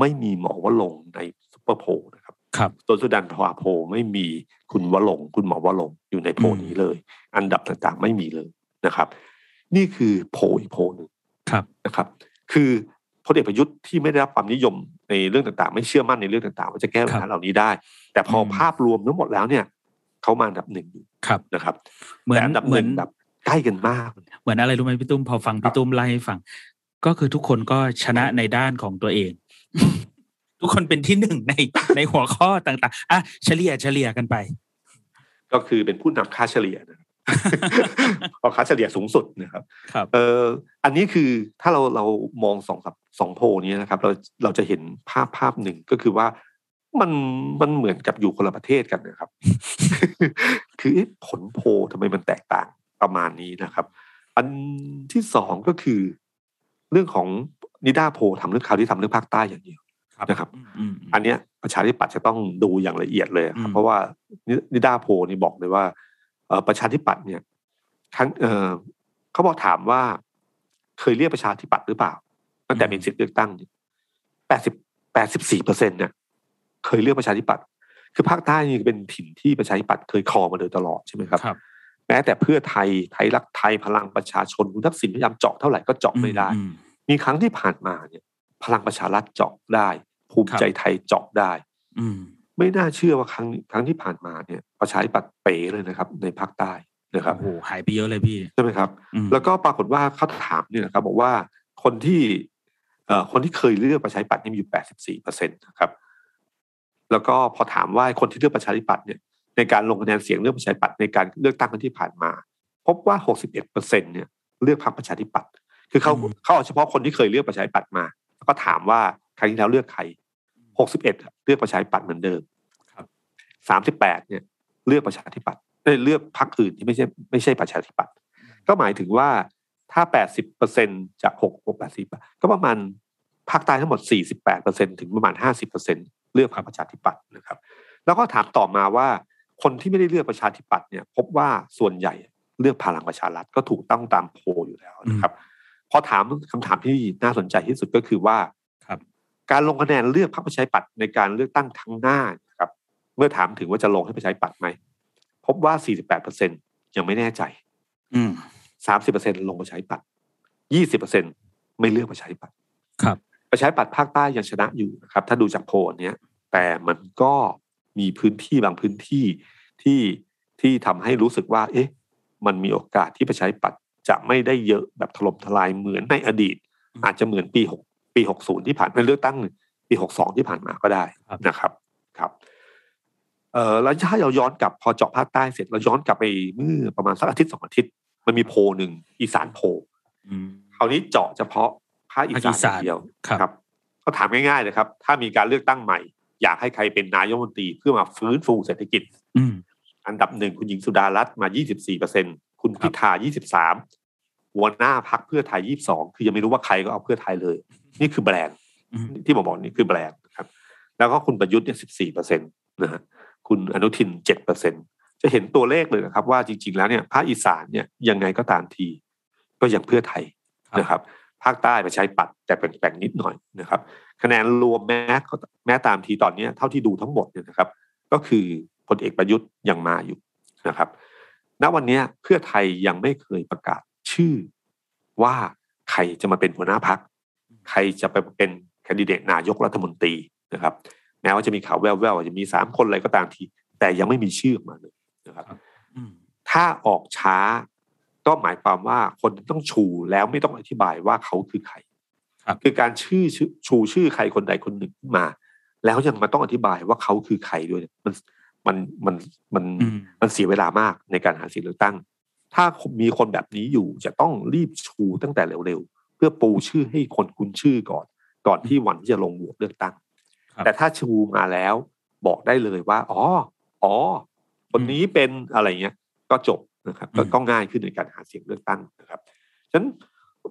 ไม่มีหมอวรงค์ในซุปเปอร์โพลนะครับครับตัวสุนันทาโพลไม่มีคุณวรงค์คุณหมอวรงค์อยู่ในโพลนี้เลย อันดับต่างๆไม่มีเลยนะครับ นี่คือโพลอีกโพลหนึ่งครับนะครับ คือพลเอกประยุทธ์ที่ไม่ได้รับความนิยมในเรื่องต่างๆ ไม่เชื่อมั่นในเรื่องต่างๆ ว่าจะแก้ปัญหาเหล่านี้ได้ แต่พออมภาพรวมทั้งหมดแล้วเนี่ยเขามาอันดับหนึ่งอยู่ครับนะครับ เหมือนแต่อันดับเหหมือนึ่นงแบบ ใกล้กันมาก เหมือนอะไรรู้ไหมพี่ตุ้มพอฟังพี่ตุ้มไล่ให้ฟัง ก็คือทุกคนก็ชนะในด้านของตัวเอง ทุกคนเป็นที่หนึ่งในในหัวข้อต่าง ๆอะเฉลี่ยเฉลี่ยกันไป ก็คือเป็นผู้นำค่าเฉลี่ยนะครับพอค่าเฉลี่ยสูงสุดนะครับครับเอออันนี้คือถ้าเราเรามองสองสับสองโพลนี้นะครับ เราเราจะเห็นภาพภาพหนึ่งก็คือว่ามันมันเหมือนกับอยู่คนละประเทศกันนะครับ คือเอ๊ะผลโพลทำไมมันแตกต่าง ประมาณนี้นะครับ อันที่สองก็คือ เรื่องของนิด้าโพลทำเรื่องข่าวที่ทำเรื่องภาคใต้อย่างเดียวนะครับอืมอืมอันเนี้ยประชาธิปัตย์จะต้องดูอย่างละเอียดเลยครับอืมเพราะว่านินิด้าโพลนี่บอกเลยว่าเอ่อประชาธิปัตย์เนี่ยครั้งเออเขาบอกถามว่า เคยเรียกประชาธิปัตย์หรือเปล่าตั้งแต่มีสิทธิ์เลือกตั้งแปดสิบแปดสิบสี่เปอร์เซ็นเนี่ยเคยเลือกประชาธิปัตย์คือภาคใต้นี่เป็นถิ่นที่ประชาธิปัตย์เคยครองมาโดยตลอดใช่ไหมครับครับ แม้แต่เพื่อไทยไทยรักไทยพลังประชาชนคุณทักษิณพยายามเจาะเท่าไหร่ก็เจาะไม่ได้อืมมีครั้งที่ผ่านมาเนี่ย พลังประชารัฐเจาะได้ ภูมิใจไทยเจาะได้ อืมไม่น่าเชื่อว่าครั้งครั้งที่ผ่านมาเนี่ยประชาธิปัตย์เป๋เลยนะครับ ในภาคใต้นะครับโอ้โหหายไปเยอะเลยพี่ใช่ไหมครับอืมแล้วก็ปรากฏว่าเขาถามเนี่ยนะครับ บอกว่าคนที่เอ่อคนที่เคยเลือกประชาธิปัตย์นี่มีอยู่84เปอร์เซ็นต์นะครับ แล้วก็พอถามว่าคนที่เลือกประชาธิปัตย์เนี่ย ในการลงคะแนนเสียงเลือกประชาธิปัตย์ในการเลือกตั้งครั้งที่ผ่านมา พบว่า 61เปอร์เซ็นต์เนี่ยเลือกพรรคประชาธิปัตย์คือเขาเขาเอาเฉพาะคนที่เคยเลือกประชาธิปัตย์มา แล้วก็ถามว่าครั้งที่แล้วเลือกใคร 61เลือกประชาธิปัตย์เหมือนเดิมครับ38เนี่ยเลือกประชาธิปัตย์เอ้ยเลือกพรรคอื่นที่ไม่ใช่ไม่ใช่ประชาธิปัตย์ก็หมายถึงว่าถ้า 80เปอร์เซ็นจาก6 6 80ก็ประมาณภาคใต้ทั้งหมด 48เปอร์เซ็นถึงประมาณ 50เปอร์เซ็นเลือกพรรคประชาธิปัตย์นะครับ แล้วก็ถามต่อมาว่า คนที่ไม่ได้เลือกประชาธิปัตย์เนี่ย พบว่าส่วนใหญ่เลือกพลังประชารัฐก็ถูกต้องตามโพลอยู่แล้วนะครับพอถามคำถามที่น่าสนใจที่สุดก็คือว่าครับ การลงคะแนนเลือกพรรคประชาธิปัตย์ในการเลือกตั้งครั้งหน้านะครับ เมื่อถามถึงว่าจะลงให้ประชาธิปัตย์ไหมพบว่า 48%ยังไม่แน่ใจ อืม30%ลงประชาธิปัตย์20%ไม่เลือกประชาธิปัตย์ครับ ประชาธิปัตย์ภาคใต้ยังชนะอยู่นะครับ ถ้าดูจากโพลเนี้ยแต่มันก็ มีพื้นที่บางพื้นที่ที่ที่ทำให้รู้สึกว่า เอ๊ะ มันมีโอกาสที่ประชาธิปัตย์จะไม่ได้เยอะแบบถล่มทลายเหมือนในอดีตอืมอาจจะเหมือนปีหกปีหกศูนย์ที่ผ่านมาเลือกตั้งปีหกสองที่ผ่านมาก็ได้ครับนะครับครับเอ่อแล้วถ้าเราย้อนกลับพอเจาะภาคใต้เสร็จเราย้อนกลับไปเมื่อประมาณสักอาทิตย์สองอาทิตย์ มันมีโพลหนึ่งอีสานโพลอืมคราวนี้เจาะเฉพาะภาคอีภาคอีสาสานนเดียวครับ ก็ถามง่ายๆเลยครับ ถ้ามีการเลือกตั้งใหม่ อยากให้ใครเป็นนายกรัฐมนตรีเพื่อมาฟื้นฟูเศรษฐกิจอืมอันดับหนึ่งคุณหญิงสุดารัตน์มา 24เปอร์เซ็นคุณครับพิธา 23 หัวหน้าพักเพื่อไทย 22 คือยังไม่รู้ว่าใครก็เอาเพื่อไทยเลย นี่คือแบรนด์อืมที่ผมบอกนี่คือแบรนด์นะครับ แล้วก็คุณประยุทธ์เนี่ย14เปอร์เซ็นต์นะฮะคุณอนุทิน7เปอร์เซ็นจะเห็นตัวเลขเลยนะครับ ว่าจริง ๆ แล้วเนี่ยภาคอีสานเนี่ยยังไงก็ตามที ก็ยังเพื่อไทยครับนะครับ ภาคใต้ไปใช้ปัดแต่แบ่งๆนิดหน่อยนะครับ คะแนนรวมแม้แม้ตามทีตอนเนี้ยเท่าที่ดูทั้งหมดเนี่ยนะครับ ก็คือพลเอกประยุทธ์ยังมาอยู่นะครับ ณวันเนี้ยเพื่อไทยยังไม่เคยประกาศชื่อว่าใครจะมาเป็นหัวหน้าพักใครจะไปเป็นแคนดิเดตนายกรัฐมนตรีนะครับ แม้ว่าจะมีข่าวแว่วๆว่าจะมีสามคนอะไรก็ตามที แต่ยังไม่มีชื่อออกมาเลยนะครับอืมถ้าออกช้า ก็หมายความว่าคนต้องชูแล้วไม่ต้องอธิบายว่าเขาคือใครครับคือการชื่อชื่อชูชื่อใครคนใดคนหนึ่งขึ้นมา แล้วยังมาต้องอธิบายว่าเขาคือใครด้วยเนี่ยมันมันมันมันอืมมันเสียเวลามากในการหาเสียงเลือกตั้ง ถ้ามีคนแบบนี้อยู่จะต้องรีบชูตั้งแต่เร็วๆ เพื่อปูชื่อให้คนคุ้นชื่อก่อน ก่อนที่วันที่จะลงโหวตเลือกตั้งครับแต่ถ้าชูมาแล้วบอกได้เลยว่า อ๋อ อ๋อคนนี้เป็นอะไรเงี้ย ก็จบ นะครับก็อืมก็ง่ายขึ้นในการหาเสียงเลือกตั้งนะครับฉะนั้น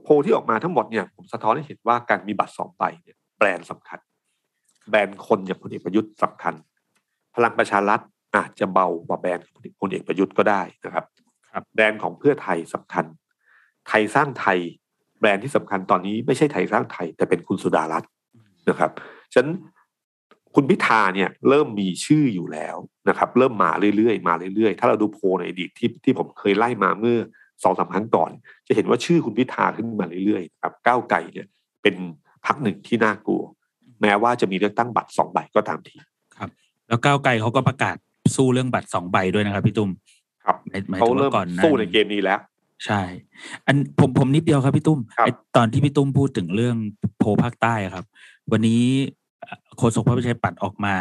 โพลที่ออกมาทั้งหมดเนี่ยผมสะท้อนให้เห็นว่าการมีบัตรสองใบเนี่ยแบรนด์สำคัญ แบรนด์คนอย่างพลเอกประยุทธ์สำคัญ พลังประชารัฐอาจจะเบากว่าแบรนด์ของพลเอกประยุทธ์ก็ได้นะครับครับแบรนด์ของเพื่อไทยสำคัญ ไทยสร้างไทยแบรนด์ที่สำคัญตอนนี้ไม่ใช่ไทยสร้างไทย แต่เป็นคุณสุดารัตน์นะครับฉะนั้น คุณพิธาเนี่ยเริ่มมีชื่ออยู่แล้วนะครับ เริ่มมาเรื่อยๆมาเรื่อยๆ ถ้าเราดูโพลในอดีตที่ที่ผมเคยไล่มาเมื่อสองสามครั้งก่อน จะเห็นว่าชื่อคุณพิธาขึ้นมาเรื่อยๆนะครับก้าวไกลเนี่ยเป็นพักหนึ่งที่น่ากลัว แม้ว่าจะมีเลือกตั้งบัตรสองใบก็ตามทีแล้วก้าวไกลเขาก็ประกาศสู้เรื่องบัตรสองใบด้วยนะครับพี่ตุ้มครับหมายหมายเขาถึงเริ่ว่ามก่อนหาสู้ในเกมนี้แล้วใช่ อันผมผมนิดเดียวครับพี่ตุ้มครับไอ้ตอนที่พี่ตุ้มพูดถึงเรื่องโพลภาคใต้อะครับ วันนี้เอ่อ โฆษกพระประชาธิปัตย์ออกมา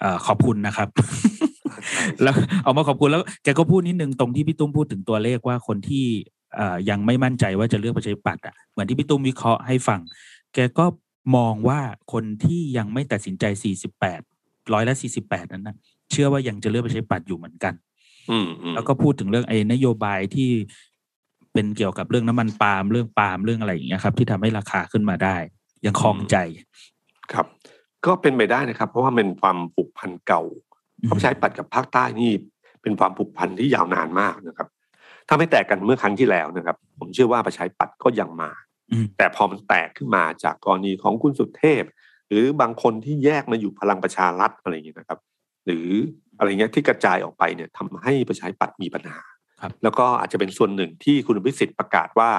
เอ่อขอบคุณนะครับ แล้วเอามาขอบคุณแล้วแกก็พูดนิดนึงตรงที่พี่ตุ้มพูดถึงตัวเลขว่าคนที่เอ่อยังไม่มั่นใจว่าจะเลือกประชาธิปัตย์อะเหมือนที่พี่ตุ้มวิเคราะห์ให้ฟัง แกก็มองว่าคนที่ยังไม่ตัดสินใจ 48 ร้อยละ 48 นั้นนะเชื่อว่ายังจะเลือกประชาธิปัตย์อยู่เหมือนกันอืมอืมแล้วก็พูดถึงเรื่องไอ้นโยบายที่เป็นเกี่ยวกับเรื่องน้ำมันปาล์มเรื่องปาล์มเรื่องอะไรอย่างเงี้ยครับ ที่ทำให้ราคาขึ้นมาได้ ยังคลองใจ ครับ ก็เป็นไปได้นะครับ เพราะว่าเป็นความผูกพันเก่าอืมพระประชาธิปัตย์กับภาคใต้นี่เป็นความผูกพันที่ยาวนานมากนะครับ ถ้าไม่แตกกันเมื่อครั้งที่แล้วนะครับ ผมเชื่อว่าประชาธิปัตย์ก็ยังมาอืมแต่พอมันแตกขึ้นมาจากกรณีของคุณสุเทพ หรือบางคนที่แยกมาอยู่พลังประชารัฐอะไรอย่างเงี้ยนะครับ หรืออะไรเงี้ยที่กระจายออกไปเนี่ยทำให้ประชาธิปัตย์มีปัญหาครับแล้วก็อาจจะเป็นส่วนหนึ่งที่คุณวิสิทธิ์ประกาศว่า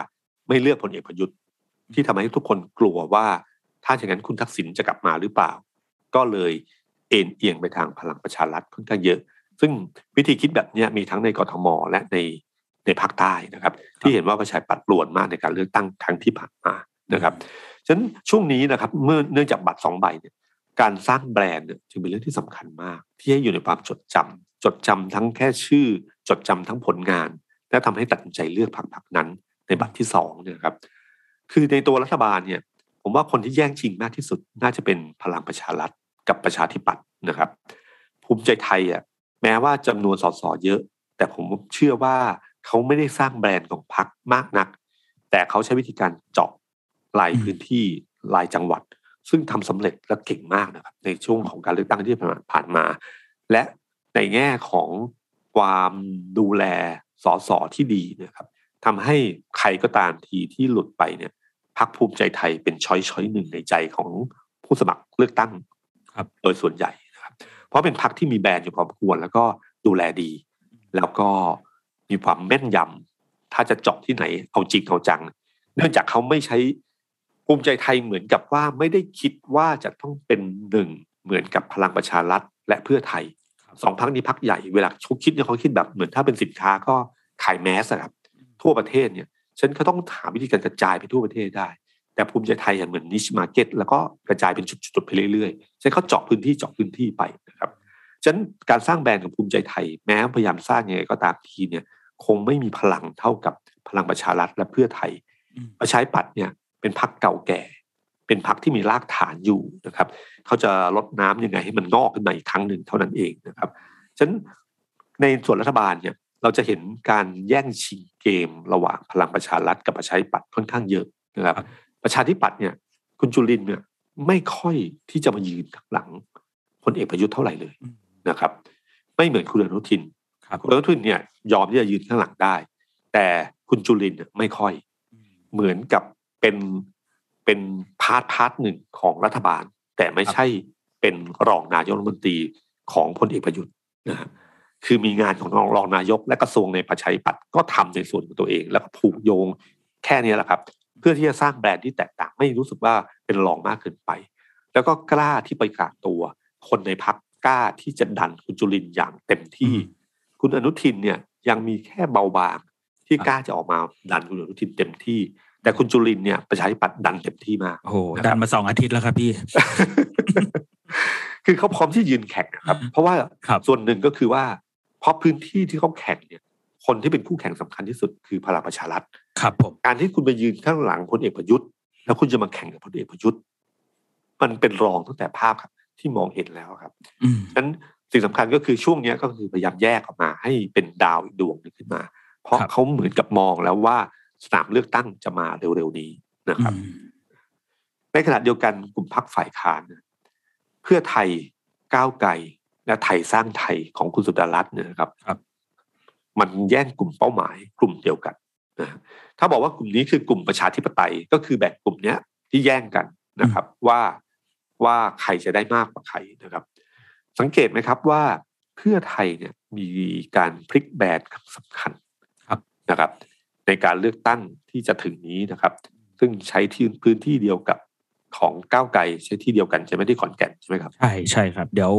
ไม่เลือกพลเอกประยุทธ์ที่ทำให้ทุกคนกลัวว่า ถ้าอย่างนั้นคุณทักษิณจะกลับมาหรือเปล่า ก็เลยเอ็นเอียงไปทางพลังประชารัฐค่อนข้างเยอะ ซึ่งวิธีคิดแบบเนี้ยมีทั้งในกทมและในในภาคใต้นะครับ ที่เห็นว่าประชาธิปัตย์ปลวนมากในการเลือกตั้งครั้งที่ผ่านมานะครับฉะนั้นช่วงนี้นะครับเมื่อเนื่องจากบัตรสองใบเนี่ยการสร้างแบรนด์เนี่ยจึงเป็นเรื่องที่สำคัญมาก ที่ให้อยู่ในความจดจำจดจำทั้งแค่ชื่อ จดจำทั้งผลงาน และทำให้ตัดสินใจเลือกพรรคพรรคนั้น ในบัตรที่สองเนี่ยนะครับ คือในตัวรัฐบาลเนี่ย ผมว่าคนที่แย่งชิงมากที่สุดน่าจะเป็นพลังประชารัฐกับประชาธิปัตย์นะครับ ภูมิใจไทยอะแม้ว่าจำนวนสสเยอะ แต่ผมเชื่อว่าเขาไม่ได้สร้างแบรนด์ของพรรคมากนัก แต่เขาใช้วิธีการเจาะรายพื้นที่รายจังหวัด ซึ่งทำสำเร็จและเก่งมากนะครับ ในช่วงของการเลือกตั้งที่ผ่านมา และในแง่ของความดูแลสสที่ดีนะครับทำให้ใครก็ตามทีที่หลุดไปเนี่ย พักภูมิใจไทยเป็นช้อยช้อยหนึ่งในใจของผู้สมัครเลือกตั้งครับโดยส่วนใหญ่นะครับ เพราะเป็นพรรคที่มีแบรนด์อยู่พอสมควร แล้วก็ดูแลดี แล้วก็มีความแม่นยำถ้าจะเจาะที่ไหนเอาจริงเอาจัง เนื่องจากเขาไม่ใช้ภูมิใจไทยเหมือนกับว่าไม่ได้คิดว่าจะต้องเป็นหนึ่งเหมือนกับพลังประชารัฐและเพื่อไทยสองพรรคนี้พรรคใหญ่เวลาเขาคิดเนี่ยเขาคิดแบบเหมือนถ้าเป็นสินค้าก็ขาย mass ครับทั่วประเทศเนี่ย ฉันก็ต้องหาวิธีการกระจายไปทั่วประเทศได้ แต่ภูมิใจไทยเหมือน niche market แล้วก็กระจายเป็นจุดๆไปเรื่อยๆฉันเขาเจาะพื้นที่เจาะพื้นที่ไปนะครับฉันการสร้างแบรนด์ของภูมิใจไทย แม้พยายามสร้างยังไงก็ตามทีเนี่ย คงไม่มีพลังเท่ากับพลังประชารัฐและเพื่อไทย ประชาธิปัตย์เนี่ยเป็นพรรคเก่าแก่ เป็นพรรคที่มีรากฐานอยู่นะครับเขาจะลดน้ำยังไงให้มันงอกขึ้นมาอีกครั้งหนึ่งเท่านั้นเองนะครับฉะนั้นในส่วนรัฐบาลเนี่ย เราจะเห็นการแย่งชิงเกมระหว่างพลังประชารัฐกับประชาธิปัตย์ค่อนข้างเยอะนะครับ ประชาธิปัตย์เนี่ย คุณจุรินทร์เนี่ยไม่ค่อยที่จะมายืนข้างหลังพลเอกประยุทธ์เท่าไหร่เลยนะครับ ไม่เหมือนคุณอนุทินคุณอนุทินเนี่ยยอมที่จะยืนข้างหลังได้ แต่คุณจุรินทร์เนี่ยไม่ค่อย เหมือนกับเป็นเป็น part part หนึ่งของรัฐบาล แต่ไม่ใช่เป็นรองนายกรัฐมนตรีของพลเอกประยุทธ์นะคื อมีงานของรองนายก และกระทรวงในประชาธิปัตย์ก็ทำในส่วนของตัวเอง แล้วก็ผูกโยงแค่นี้แหละครับ เพื่อที่จะสร้างแบรนด์ที่แตกต่างไม่รู้สึกว่าเป็นรองมากเกินไป แล้วก็กล้าที่ไปกาดตัว คนในพักกล้าที่จะดันคุณจุลินอย่างเต็มที่ คุณอนุทินเนี่ยยังมีแค่เบาบางที่กล้าจะออกมาดันคุณอนุทินเต็มที่ แต่คุณจุลินเนี่ยประชาธิปัตย์ดันเต็มที่มากโอ้ดันมาสองอาทิตย์แล้วครับพี่ คือเขาพร้อมที่ยืนแข่งนะครับ เพราะว่าส่วนหนึ่งก็คือว่า เพราะพื้นที่ที่เขาแข่งเนี่ย คนที่เป็นคู่แข่งสำคัญที่สุดคือพลังประชารัฐครับผมการที่คุณไปยืนข้างหลังพลเอกประยุทธ์ แล้วคุณจะมาแข่งกับพลเอกประยุทธ์ มันเป็นรองตั้งแต่ภาพครับ ที่มองเห็นแล้วครับฉะนั้นสิ่งสำคัญก็คือช่วงนี้ก็คือพยายามแยกออกมา ให้เป็นดาวอีกดวงนึงขึ้นมา เพราะเขาเหมือนกับมองแล้วว่าสนามเลือกตั้งจะมาเร็วๆนี้นะครับ ในขณะเดียวกันกลุ่มพักฝ่ายค้านเพื่อไทยก้าวไกล และไทยสร้างไทยของคุณสุดารัตน์เนี่ยครับครับมันแย่งกลุ่มเป้าหมายกลุ่มเดียวกันนะถ้าบอกว่ากลุ่มนี้คือกลุ่มประชาธิปไตยก็คือแบ่งกลุ่มเนี้ยที่แย่งกันนะครับ ว่าว่าใครจะได้มากกว่าใครนะครับ สังเกตไหมครับว่าเพื่อไทยเนี่ยมีการพลิกแบนสำคัญครับนะครับ ในการเลือกตั้งที่จะถึงนี้นะครับ ซึ่งใช้ที่พื้นที่เดียวกับของก้าวไกลใช้ที่เดียวกันใช่ไหมที่ขอนแก่นใช่ไหมครับใช่ใช่ครับ เดี๋ยว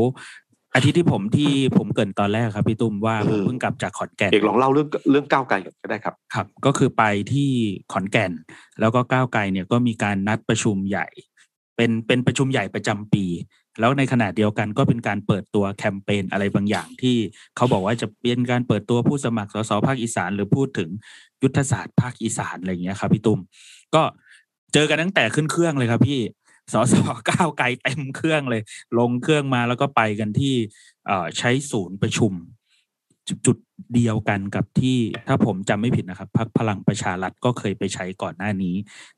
อาทิตย์ที่ผมที่ผมเกินตอนแรกครับพี่ตุ้มว่าเพิ่งกลับจากขอนแก่นเอกลองเล่าเรื่องเรื่องก้าวไกลก็ได้ครับครับ ก็คือไปที่ขอนแก่น แล้วก็ก้าวไกลเนี่ยก็มีการนัดประชุมใหญ่ เป็นเป็นประชุมใหญ่ประจำปี แล้วในขณะเดียวกันก็เป็นการเปิดตัวแคมเปญอะไรบางอย่างที่เขาบอกว่าจะเป็นการเปิดตัวผู้สมัครสสภาคอีสาน หรือพูดถึงยุทธศาสตร์ภาคอีสานอะไรอย่างเงี้ยครับพี่ตุ้มก็เจอกันตั้งแต่ขึ้นเครื่องเลยครับพี่ สสก้าวไกลเต็มเครื่องเลย ลงเครื่องมาแล้วก็ไปกันที่ใช้ศูนย์ประชุม จุดเดียวกันกับที่ถ้าผมจำไม่ผิดนะครับพรรคพลังประชารัฐก็เคยไปใช้ก่อนหน้านี้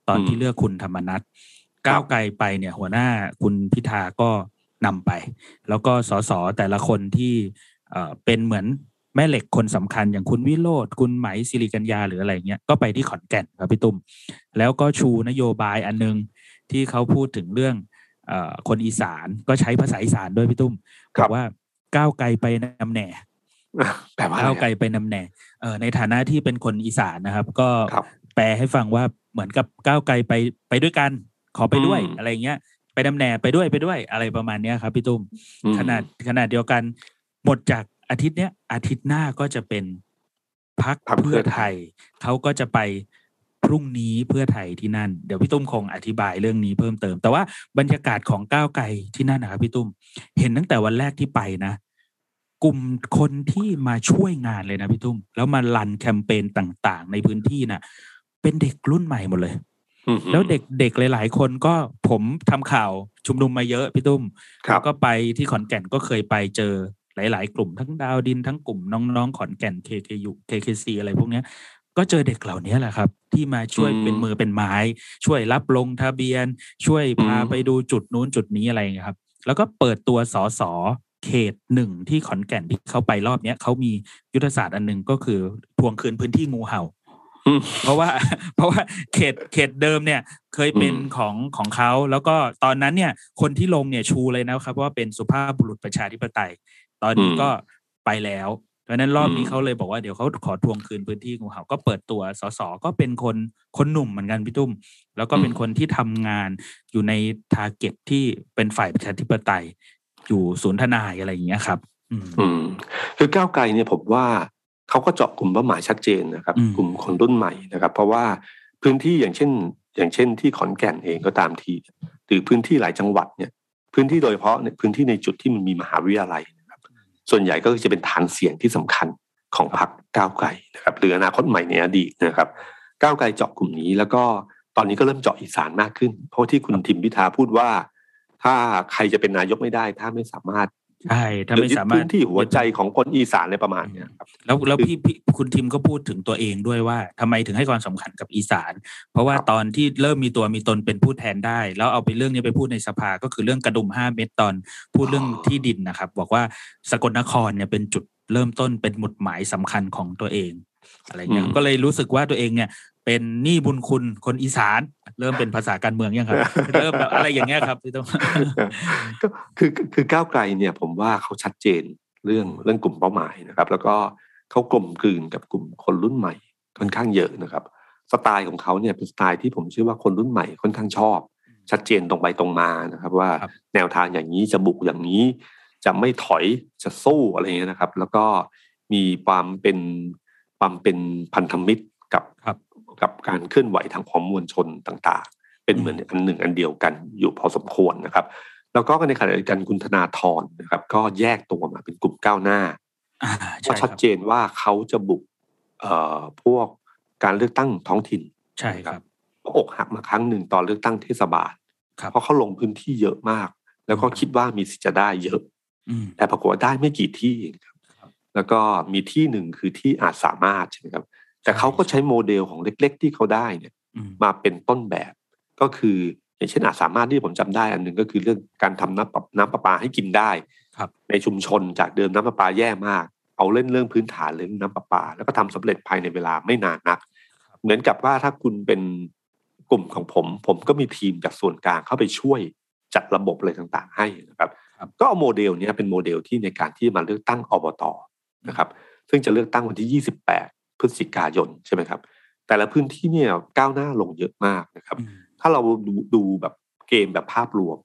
ตอนที่เลือกคุณธรรมนัฐก้าวไกลไปเนี่ยหัวหน้าคุณพิธาก็นำไป แล้วก็สสแต่ละคนที่เป็นเหมือนแม่เหล็กคนสำคัญอย่างคุณวิโรธคุณไหมศิริกัญญาหรืออะไรเงี้ยก็ไปที่ขอนแก่นครับพี่ตุ้มแล้วก็ชูนโยบายอันนึง ที่เขาพูดถึงเรื่องอคนอีสานก็ใช้ภาษาอีสานด้วยพี่ตุ้มบอกว่าก้าวไกลไปนำแหน่ก้าวไกลไปนำแหน่ในฐานะที่เป็นคนอีสานนะครับ ก็แปลให้ฟังว่าเหมือนกับก้าวไกลไปไปด้วยกัน ขอไปด้วยอะไรเงี้ย ไปนำแหน่ไปด้วยไปด้วยอะไรประมาณเนี้ยครับพี่ตุ้มขนาดขนาดเดียวกันหมดจากอาทิตย์เนี้ยอาทิตย์หน้าก็จะเป็นพักเพื่อไทยเขาก็จะไปพ รุ่งนี้เพื่อไทยที่นั่น เดี๋ยวพี่ตุ้มคงอธิบายเรื่องนี้เพิ่มเติม แต่ว่าบรรยากาศของก้าวไกลที่นั่นนะครับพี่ตุ้ม เห็นตั้งแต่วันแรกที่ไปนะ กลุ่มคนที่มาช่วยงานเลยนะพี่ตุ้ม แล้วมาลันแคมเปญต่างๆ ในพื้นที่นะ่ะ เป็นเด็กรุ่นใหม่หมดเลยแล้วเด็กเด็กหลาย ๆ คนก็ผมทำข่าวชุมนุมมาเยอะพี่ตุ้มแล้วก็ไปที่ขอนแก่นก็เคยไปเจอหลาย ๆ กลุ่มทั้งดาวดินทั้งกลุ่มน้องๆขอนแก่น KKU KKC อะไรพวกนี้ ก็เจอเด็กเหล่านี้แหละครับ ที่มาช่วยเป็นมือเป็นไม้ ช่วยรับลงทะเบียน ช่วยพาไปดูจุดนู้นจุดนี้อะไรเงี้ยครับ แล้วก็เปิดตัวสอสอเขตหนึ่งที่ขอนแก่นที่เขาไปรอบเนี้ยเขามียุทธศาสตร์อันหนึ่งก็คือทวงคืนพื้นที่งูเห่าเพราะว่าเพราะว่าเขตเขตเดิมเนี่ยเคยเป็นของของเขาแล้วก็ตอนนั้นเนี่ยคนที่ลงเนี่ยชูเลยนะครับว่าเป็นสุภาพบุรุษประชาธิปไตย ตอนนี้ก็ไปแล้ว ดังนั้นรอบนี้เขาเลยบอกว่าเดี๋ยวเขาขอทวงคืนพื้นที่งูเห่าก็เปิดตัวสสก็เป็นคนคนหนุ่มเหมือนกันพี่ตุ้ม แล้วก็เป็นคนที่ทำงานอยู่ในทาร์เก็ตที่เป็นฝ่ายประชาธิปไตย อยู่ศูนย์ทนายอะไรอย่างเงี้ยครับ อืมอืมคือก้าวไกลเนี่ยผมว่าเขาก็เจาะกลุ่มเป้าหมายชัดเจนนะครับอืมกลุ่มคนรุ่นใหม่นะครับ เพราะว่าพื้นที่อย่างเช่น อย่างเช่นที่ขอนแก่นเองก็ตามทีหรือพื้นที่หลายจังหวัดเนี่ย พื้นที่โดยเฉพาะในพื้นที่ในจุดที่มันมีมหาวิทยาลัยนะครับ ส่วนใหญ่ก็จะเป็นฐานเสียงที่สำคัญของพรรคก้าวไกลนะครับหรืออนาคตใหม่ในอดีตนะครับ ก้าวไกลเจาะกลุ่มนี้แล้วก็ตอนนี้ก็เริ่มเจาะอีสานมากขึ้น เพราะที่คุณทิมพิธาพูดว่า ถ้าใครจะเป็นนายกไม่ได้ ถ้าไม่สามารถ ใช่ถ้าไม่ยึดสามารถพื้นที่หัวใจของคนอีสานอะไรประมาณเนี้ยครับแล้วแล้วพี่พี่คุณทิมก็พูดถึงตัวเองด้วยว่าทำไมถึงให้ความสำคัญกับอีสาน เพราะว่าครับตอนที่เริ่มมีตัวมีตนเป็นผู้แทนได้ แล้วเอาไปเรื่องนี้ไปพูดในสภาก็คือเรื่องกระดุมห้าเม็ดตอนพูดเรื่องที่ดินนะครับ บอกว่าสกลนครเนี่ยเป็นจุดเริ่มต้นเป็นหมุดหมายสำคัญของตัวเองอะไรเงี้ยอืมก็เลยรู้สึกว่าตัวเองเนี่ย เป็นหนี้บุญคุณคนอีสาน เริ่มเป็นภาษาการเมืองยังครับ เริ่มแบบอะไรอย่างเงี้ยครับพี่ต้องก็คือคือก้าวไกลเนี่ยผมว่าเขาชัดเจนเรื่องเรื่องกลุ่มเป้าหมายนะครับ แล้วก็เขากลมกลืนกับกลุ่มคนรุ่นใหม่ค่อนข้างเยอะนะครับ สไตล์ของเขาเนี่ยเป็นสไตล์ที่ผมเชื่อว่าคนรุ่นใหม่ค่อนข้างชอบ ชัดเจนตรงไปตรงมานะครับ ว่าครับแนวทางอย่างนี้จะบุกอย่างนี้ จะไม่ถอยจะสู้อะไรเงี้ยนะครับ แล้วก็มีความเป็นความเป็นพันธมิตร กับครับกับการเคลื่อนไหวทางของมวลชนต่างๆ เป็นเหมือนอันหนึ่งอันเดียวกันอยู่พอสมควรนะครับ แล้วก็ในขณะเดียวกันคุณธนาธรนะครับ ก็แยกตัวมาเป็นกลุ่มก้าวหน้าอ่าก็ใช่คชัรัดบเจนว่าเขาจะบุกเอ่อพวกการเลือกตั้งท้องถิ่นใช่ครับเพราะอกหักมาครั้งหนึ่งตอนเลือกตั้งเทศบาลครับเพราะเขาลงพื้นที่เยอะมาก แล้วก็คิดว่ามีสิทธิ์จะได้เยอะอืมแต่ปรากฏว่าได้ไม่กี่ที่เองครับครับ แล้วก็มีที่หนึ่งคือที่อาจสามารถใช่ไหมครับ แต่เขาก็ใช้โมเดลของเล็ก ๆ ที่เขาได้เนี่ยอืมมาเป็นต้นแบบก็คืออย่างเช่นอาจสามารถที่ผมจำได้อันหนึ่งก็คือเรื่องการทำน้ำประน้ำประปาให้กินได้ครับ ในชุมชนจากเดิมน้ำประปาแย่มาก เอาเล่นเรื่องพื้นฐานเรื่องน้ำประปา แล้วก็ทำสำเร็จภายในเวลาไม่นานนัก เหมือนกับว่าถ้าคุณเป็นกลุ่มของผม ผมก็มีทีมจากส่วนกลางเข้าไปช่วยจัดระบบอะไรต่างๆ ให้นะครับครับก็เอาโมเดลเนี้ยเป็นโมเดลที่ในการที่มาเลือกตั้งอบตนะครับ ซึ่งจะเลือกตั้งวันที่ 28 พฤศจิกายนใช่ไหมครับ แต่ละพื้นที่เนี่ยก้าวหน้าลงเยอะมากนะครับอืมถ้าเราดูดูแบบเกมแบบภาพรวม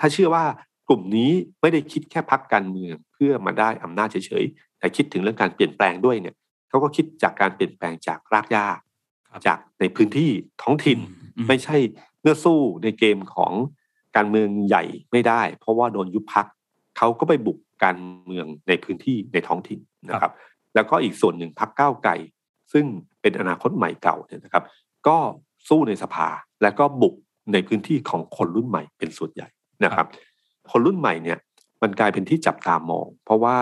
ถ้าเชื่อว่ากลุ่มนี้ไม่ได้คิดแค่พรรคการเมืองเพื่อมาได้อำนาจเฉยๆแต่คิดถึงเรื่องการเปลี่ยนแปลงด้วยเนี่ยเขาก็คิดจากการเปลี่ยนแปลงจากรากหญ้าครับจากในพื้นที่ท้องถิ่นอืมไม่ใช่เมื่อสู้ในเกมของการเมืองใหญ่ไม่ได้ เพราะว่าโดนยุบพักเขาก็ไปบุกการเมืองในพื้นที่ในท้องถิ่นนะครับ แล้วก็อีกส่วนหนึ่งพักก้าวไกลซึ่งเป็นอนาคตใหม่เก่าเนี่ยนะครับ ก็สู้ในสภาและก็บุกในพื้นที่ของคนรุ่นใหม่เป็นส่วนใหญ่นะครับ คนรุ่นใหม่เนี่ยมันกลายเป็นที่จับตามอง เพราะว่า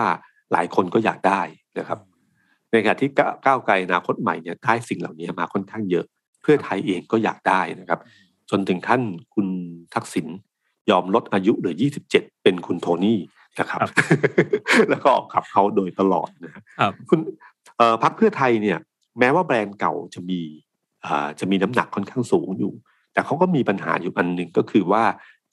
หลายคนก็อยากได้นะครับ ในขณะที่ก้าวไกลอนาคตใหม่เนี่ยได้สิ่งเหล่านี้มาค่อนข้างเยอะ เพื่อไทยเองก็อยากได้นะครับ จนถึงขั้นคุณทักษิณยอมลดอายุเหลือ 27 เป็นคุณโทนี่ นะครับครับ แล้วก็ออกขับเขาโดยตลอดนะฮะครับคุณเอ่อพรรคเพื่อไทยเนี่ย แม้ว่าแบรนด์เก่าจะมีอ่าจะมีน้ำหนักค่อนข้างสูงอยู่ แต่เขาก็มีปัญหาอยู่อันหนึ่งก็คือว่า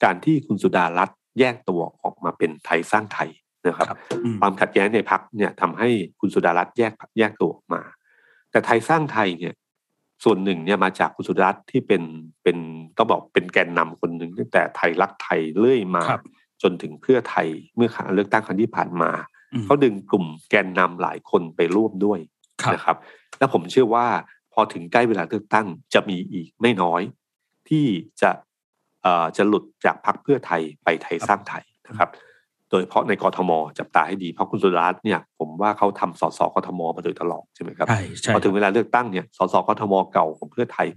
การที่คุณสุดารัตน์แยกตัวออกมาเป็นไทยสร้างไทยนะครับครับอืมความขัดแย้งในพักเนี่ยทำให้คุณสุดารัตน์แยกแยกตัวออกมา แต่ไทยสร้างไทยเนี่ยส่วนหนึ่งเนี่ยมาจากคุณสุดารัตน์ที่เป็นเป็นต้องบอกเป็นแกนนำคนหนึ่งตั้งแต่ไทยรักไทยเรื่อยมาครับ จนถึงเพื่อไทยเมื่อเลือกตั้งครั้งที่ผ่านมาอืมเขาดึงกลุ่มแกนนำหลายคนไปร่วมด้วยครับนะครับ แล้วผมเชื่อว่าพอถึงใกล้เวลาเลือกตั้งจะมีอีกไม่น้อย ที่จะเอ่อจะหลุดจากพรรคเพื่อไทยไปไทยสร้างไทยนะครับ โดยเฉพาะในกรทมจับตาให้ดีเพราะคุณสุรัตน์เนี่ยผมว่าเขาทำสสกทมมาโดยตลอดใช่ไหมครับใช่ใช่พอถึงเวลาเลือกตั้งเนี่ยสสกทมเก่าของเพื่อไทย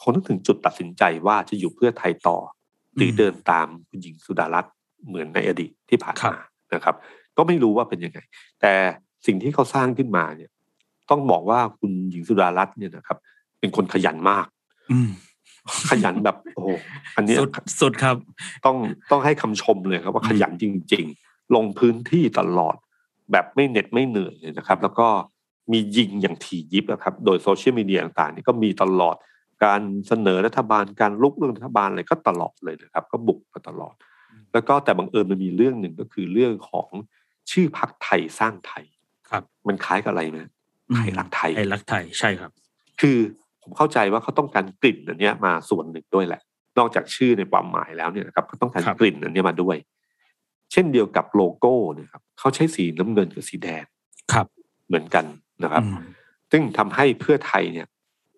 คงต้องถึงจุดตัดสินใจว่าจะอยู่เพื่อไทยต่อ หรือเดินตามคุณหญิงสุดารัตน์ เหมือนในอดีตที่ผ่านครับมานะครับ ก็ไม่รู้ว่าเป็นยังไง แต่สิ่งที่เขาสร้างขึ้นมาเนี่ย ต้องบอกว่าคุณหญิงสุดารัตน์เนี่ยนะครับ เป็นคนขยันมาก อืมขยันแบบโอ้โหอันเนี้ยสุดสุดครับ ต้องต้องให้คำชมเลยครับว่าอืมขยันจริง ๆ ลงพื้นที่ตลอด แบบไม่เหน็ดไม่เหนื่อยเลยนะครับ แล้วก็มียิงอย่างถี่ยิบนะครับ โดยโซเชียลมีเดียต่างๆนี่ก็มีตลอดการเสนอรัฐบาลการลุกเรื่องรัฐบาลอะไรก็ตลอดเลยนะครับ ก็บุกมาตลอด แล้วก็แต่บังเอิญมันมีเรื่องหนึ่งก็คือเรื่องของชื่อพักไทยสร้างไทยครับ มันคล้ายกับอะไรไหมไทยรักไทยไทยรักไทยใช่ครับ คือผมเข้าใจว่าเขาต้องการกลิ่นอันเนี้ยมาส่วนหนึ่งด้วยแหละ นอกจากชื่อในความหมายแล้วเนี่ยนะครับเขาต้องการครับกลิ่นอันเนี้ยมาด้วย เช่นเดียวกับโลโก้เนะครับเขาใช้สีน้ำเงินกับสีแดงครับ เหมือนกันนะครับอืมซึ่งทำให้เพื่อไทยเนี่ย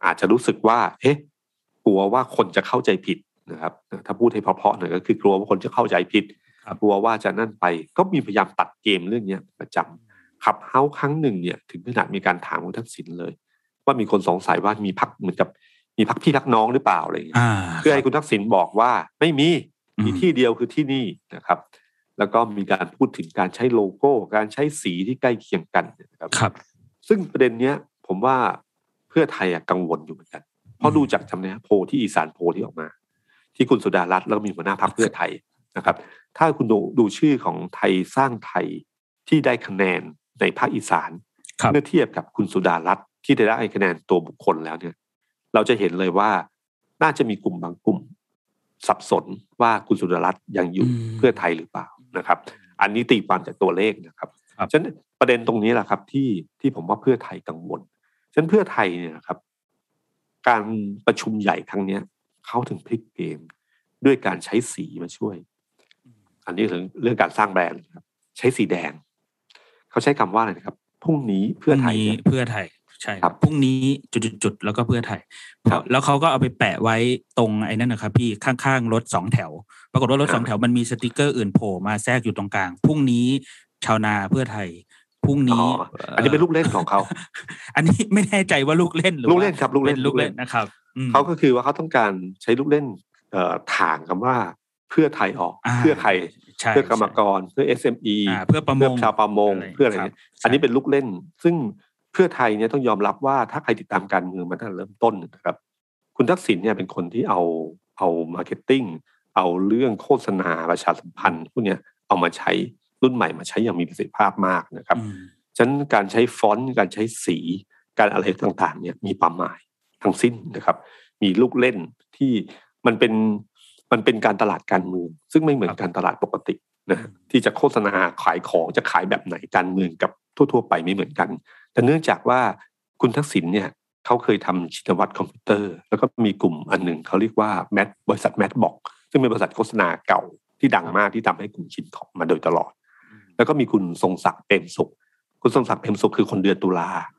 อาจจะรู้สึกว่า เอ๊ะ กลัวว่าคนจะเข้าใจผิด นะครับถ้าพูดให้เพราะๆหน่อยก็คือกลัวว่าคนจะเข้าใจผิดครับกลัวว่าจะนั่นไป ก็มีพยายามตัดเกมเรื่องเนี้ยประจำขับเฮ้าครั้งหนึ่งเนี่ย ถึงขนาดมีการถามคุณทักษิณเลย ว่ามีคนสงสัยว่ามีพักเหมือนกับมีพักพี่พักน้องหรือเปล่าอะไรอย่างเงี้ยอ่าเพื่อให้คุณทักษิณบอกว่าไม่มีอืมมีที่เดียวคือที่นี่นะครับ แล้วก็มีการพูดถึงการใช้โลโก้ การใช้สีที่ใกล้เคียงกันนะครับครับซึ่งประเด็นเนี้ย ผมว่าเพื่อไทยอะกังวลอยู่เหมือนกันเพราะดูจากจำเนี้ยโพลที่อีสานโพลที่ออกมา ที่คุณสุดารัตน์แล้วก็มีหัวหน้าพรรคเพื่อไทยนะครับ ถ้าคุณดูดูชื่อของไทยสร้างไทยที่ได้คะแนนในภาคอีสานครับเมื่อเทียบกับคุณสุดารัตน์ที่ได้ได้คะแนนตัวบุคคลแล้วเนี่ย เราจะเห็นเลยว่าน่าจะมีกลุ่มบางกลุ่ม สับสนว่าคุณสุดารัตน์ยังอยู่อืมเพื่อไทยหรือเปล่านะครับ อันนี้ตีความจากตัวเลขนะครับครับฉะนั้นประเด็นตรงนี้แหละครับ ที่ที่ผมว่าเพื่อไทยกังวลฉะนั้นเพื่อไทยเนี่ยนะครับ การประชุมใหญ่ครั้งเนี้ย เขาถึงพลิกเกม ด้วยการใช้สีมาช่วย อันนี้เรื่องเรื่องการสร้างแบรนด์นะครับ ใช้สีแดง เขาใช้คำว่าอะไรนะครับพรุ่งนี้เพื่อไทยพรุ่งนี้เนี่ยเพื่อไทยใช่คครัรับบพรุ่งนี้จุดๆๆแล้วก็เพื่อไทยครับแล้วเขาก็เอาไปแปะไว้ตรงไอ้นั่นนะครับพี่ข้างๆรถสองแถว ปรากฏว่ารถครับสองแถวมันมีสติกเกอร์อื่นโผล่มาแทรกอยู่ตรงกลางพรุ่งนี้ชาวนาเพื่อไทยพรุ่งอ๋นี้ออันนี้เป็นลูกเล่นของเขา อันนี้ไม่แน่ใจว่าลูกเล่นหรือลูกว่าเล่นครับ ลูกเล่นเป็นลูกเล่นนะครับอืม เขาก็คือว่าเขาต้องการใช้ลูกเล่นเอ่อถางคำว่าเพื่อไทยออกอ่าเพื่อใครใช่เพื่อกรรมกรเพื่อ SME อ่าเพื่อประมเพื่อชาวประมงอะไรเพื่ออะไรครับเนี่ยอันนี้เป็นลูกเล่น ซึ่งเพื่อไทยเนี่ยต้องยอมรับว่าถ้าใครติดตามการเมืองมาตั้งแต่เริ่มต้นนะครับ คุณทักษิณเนี่ยเป็นคนที่เอาเอา marketing เอาเรื่องโฆษณาประชาสัมพันธ์พวกเนี้ยเอามาใช้รุ่นใหม่มาใช้อย่างมีประสิทธิภาพมากนะครับอืมฉะนั้นการใช้ฟอนต์การใช้สีการอะไรต่างๆเนี่ยมีความหมาย ทั้งสิ้นนะครับ มีลูกเล่นที่มันเป็นมันเป็นการตลาดการเมือง ซึ่งไม่เหมือนการตลาดปกตินะที่จะโฆษณาขายของจะขายแบบไหนการเมืองกับทั่ว ๆ ไปไม่เหมือนกัน แต่เนื่องจากว่าคุณทักษิณเนี่ยเขาเคยทำชินวัตรคอมพิวเตอร์ แล้วก็มีกลุ่มอันหนึ่งเขาเรียกว่าแมทบริษัทแมทบอกซึ่งเป็นบริษัทโฆษณาเก่าที่ดังมากที่ทำให้กลุ่มชินของมาโดยตลอด แล้วก็มีคุณทรงศักดิ์เปรมสุข คุณทรงศักดิ์เปรมสุขคือคนเดือนตุลาครับ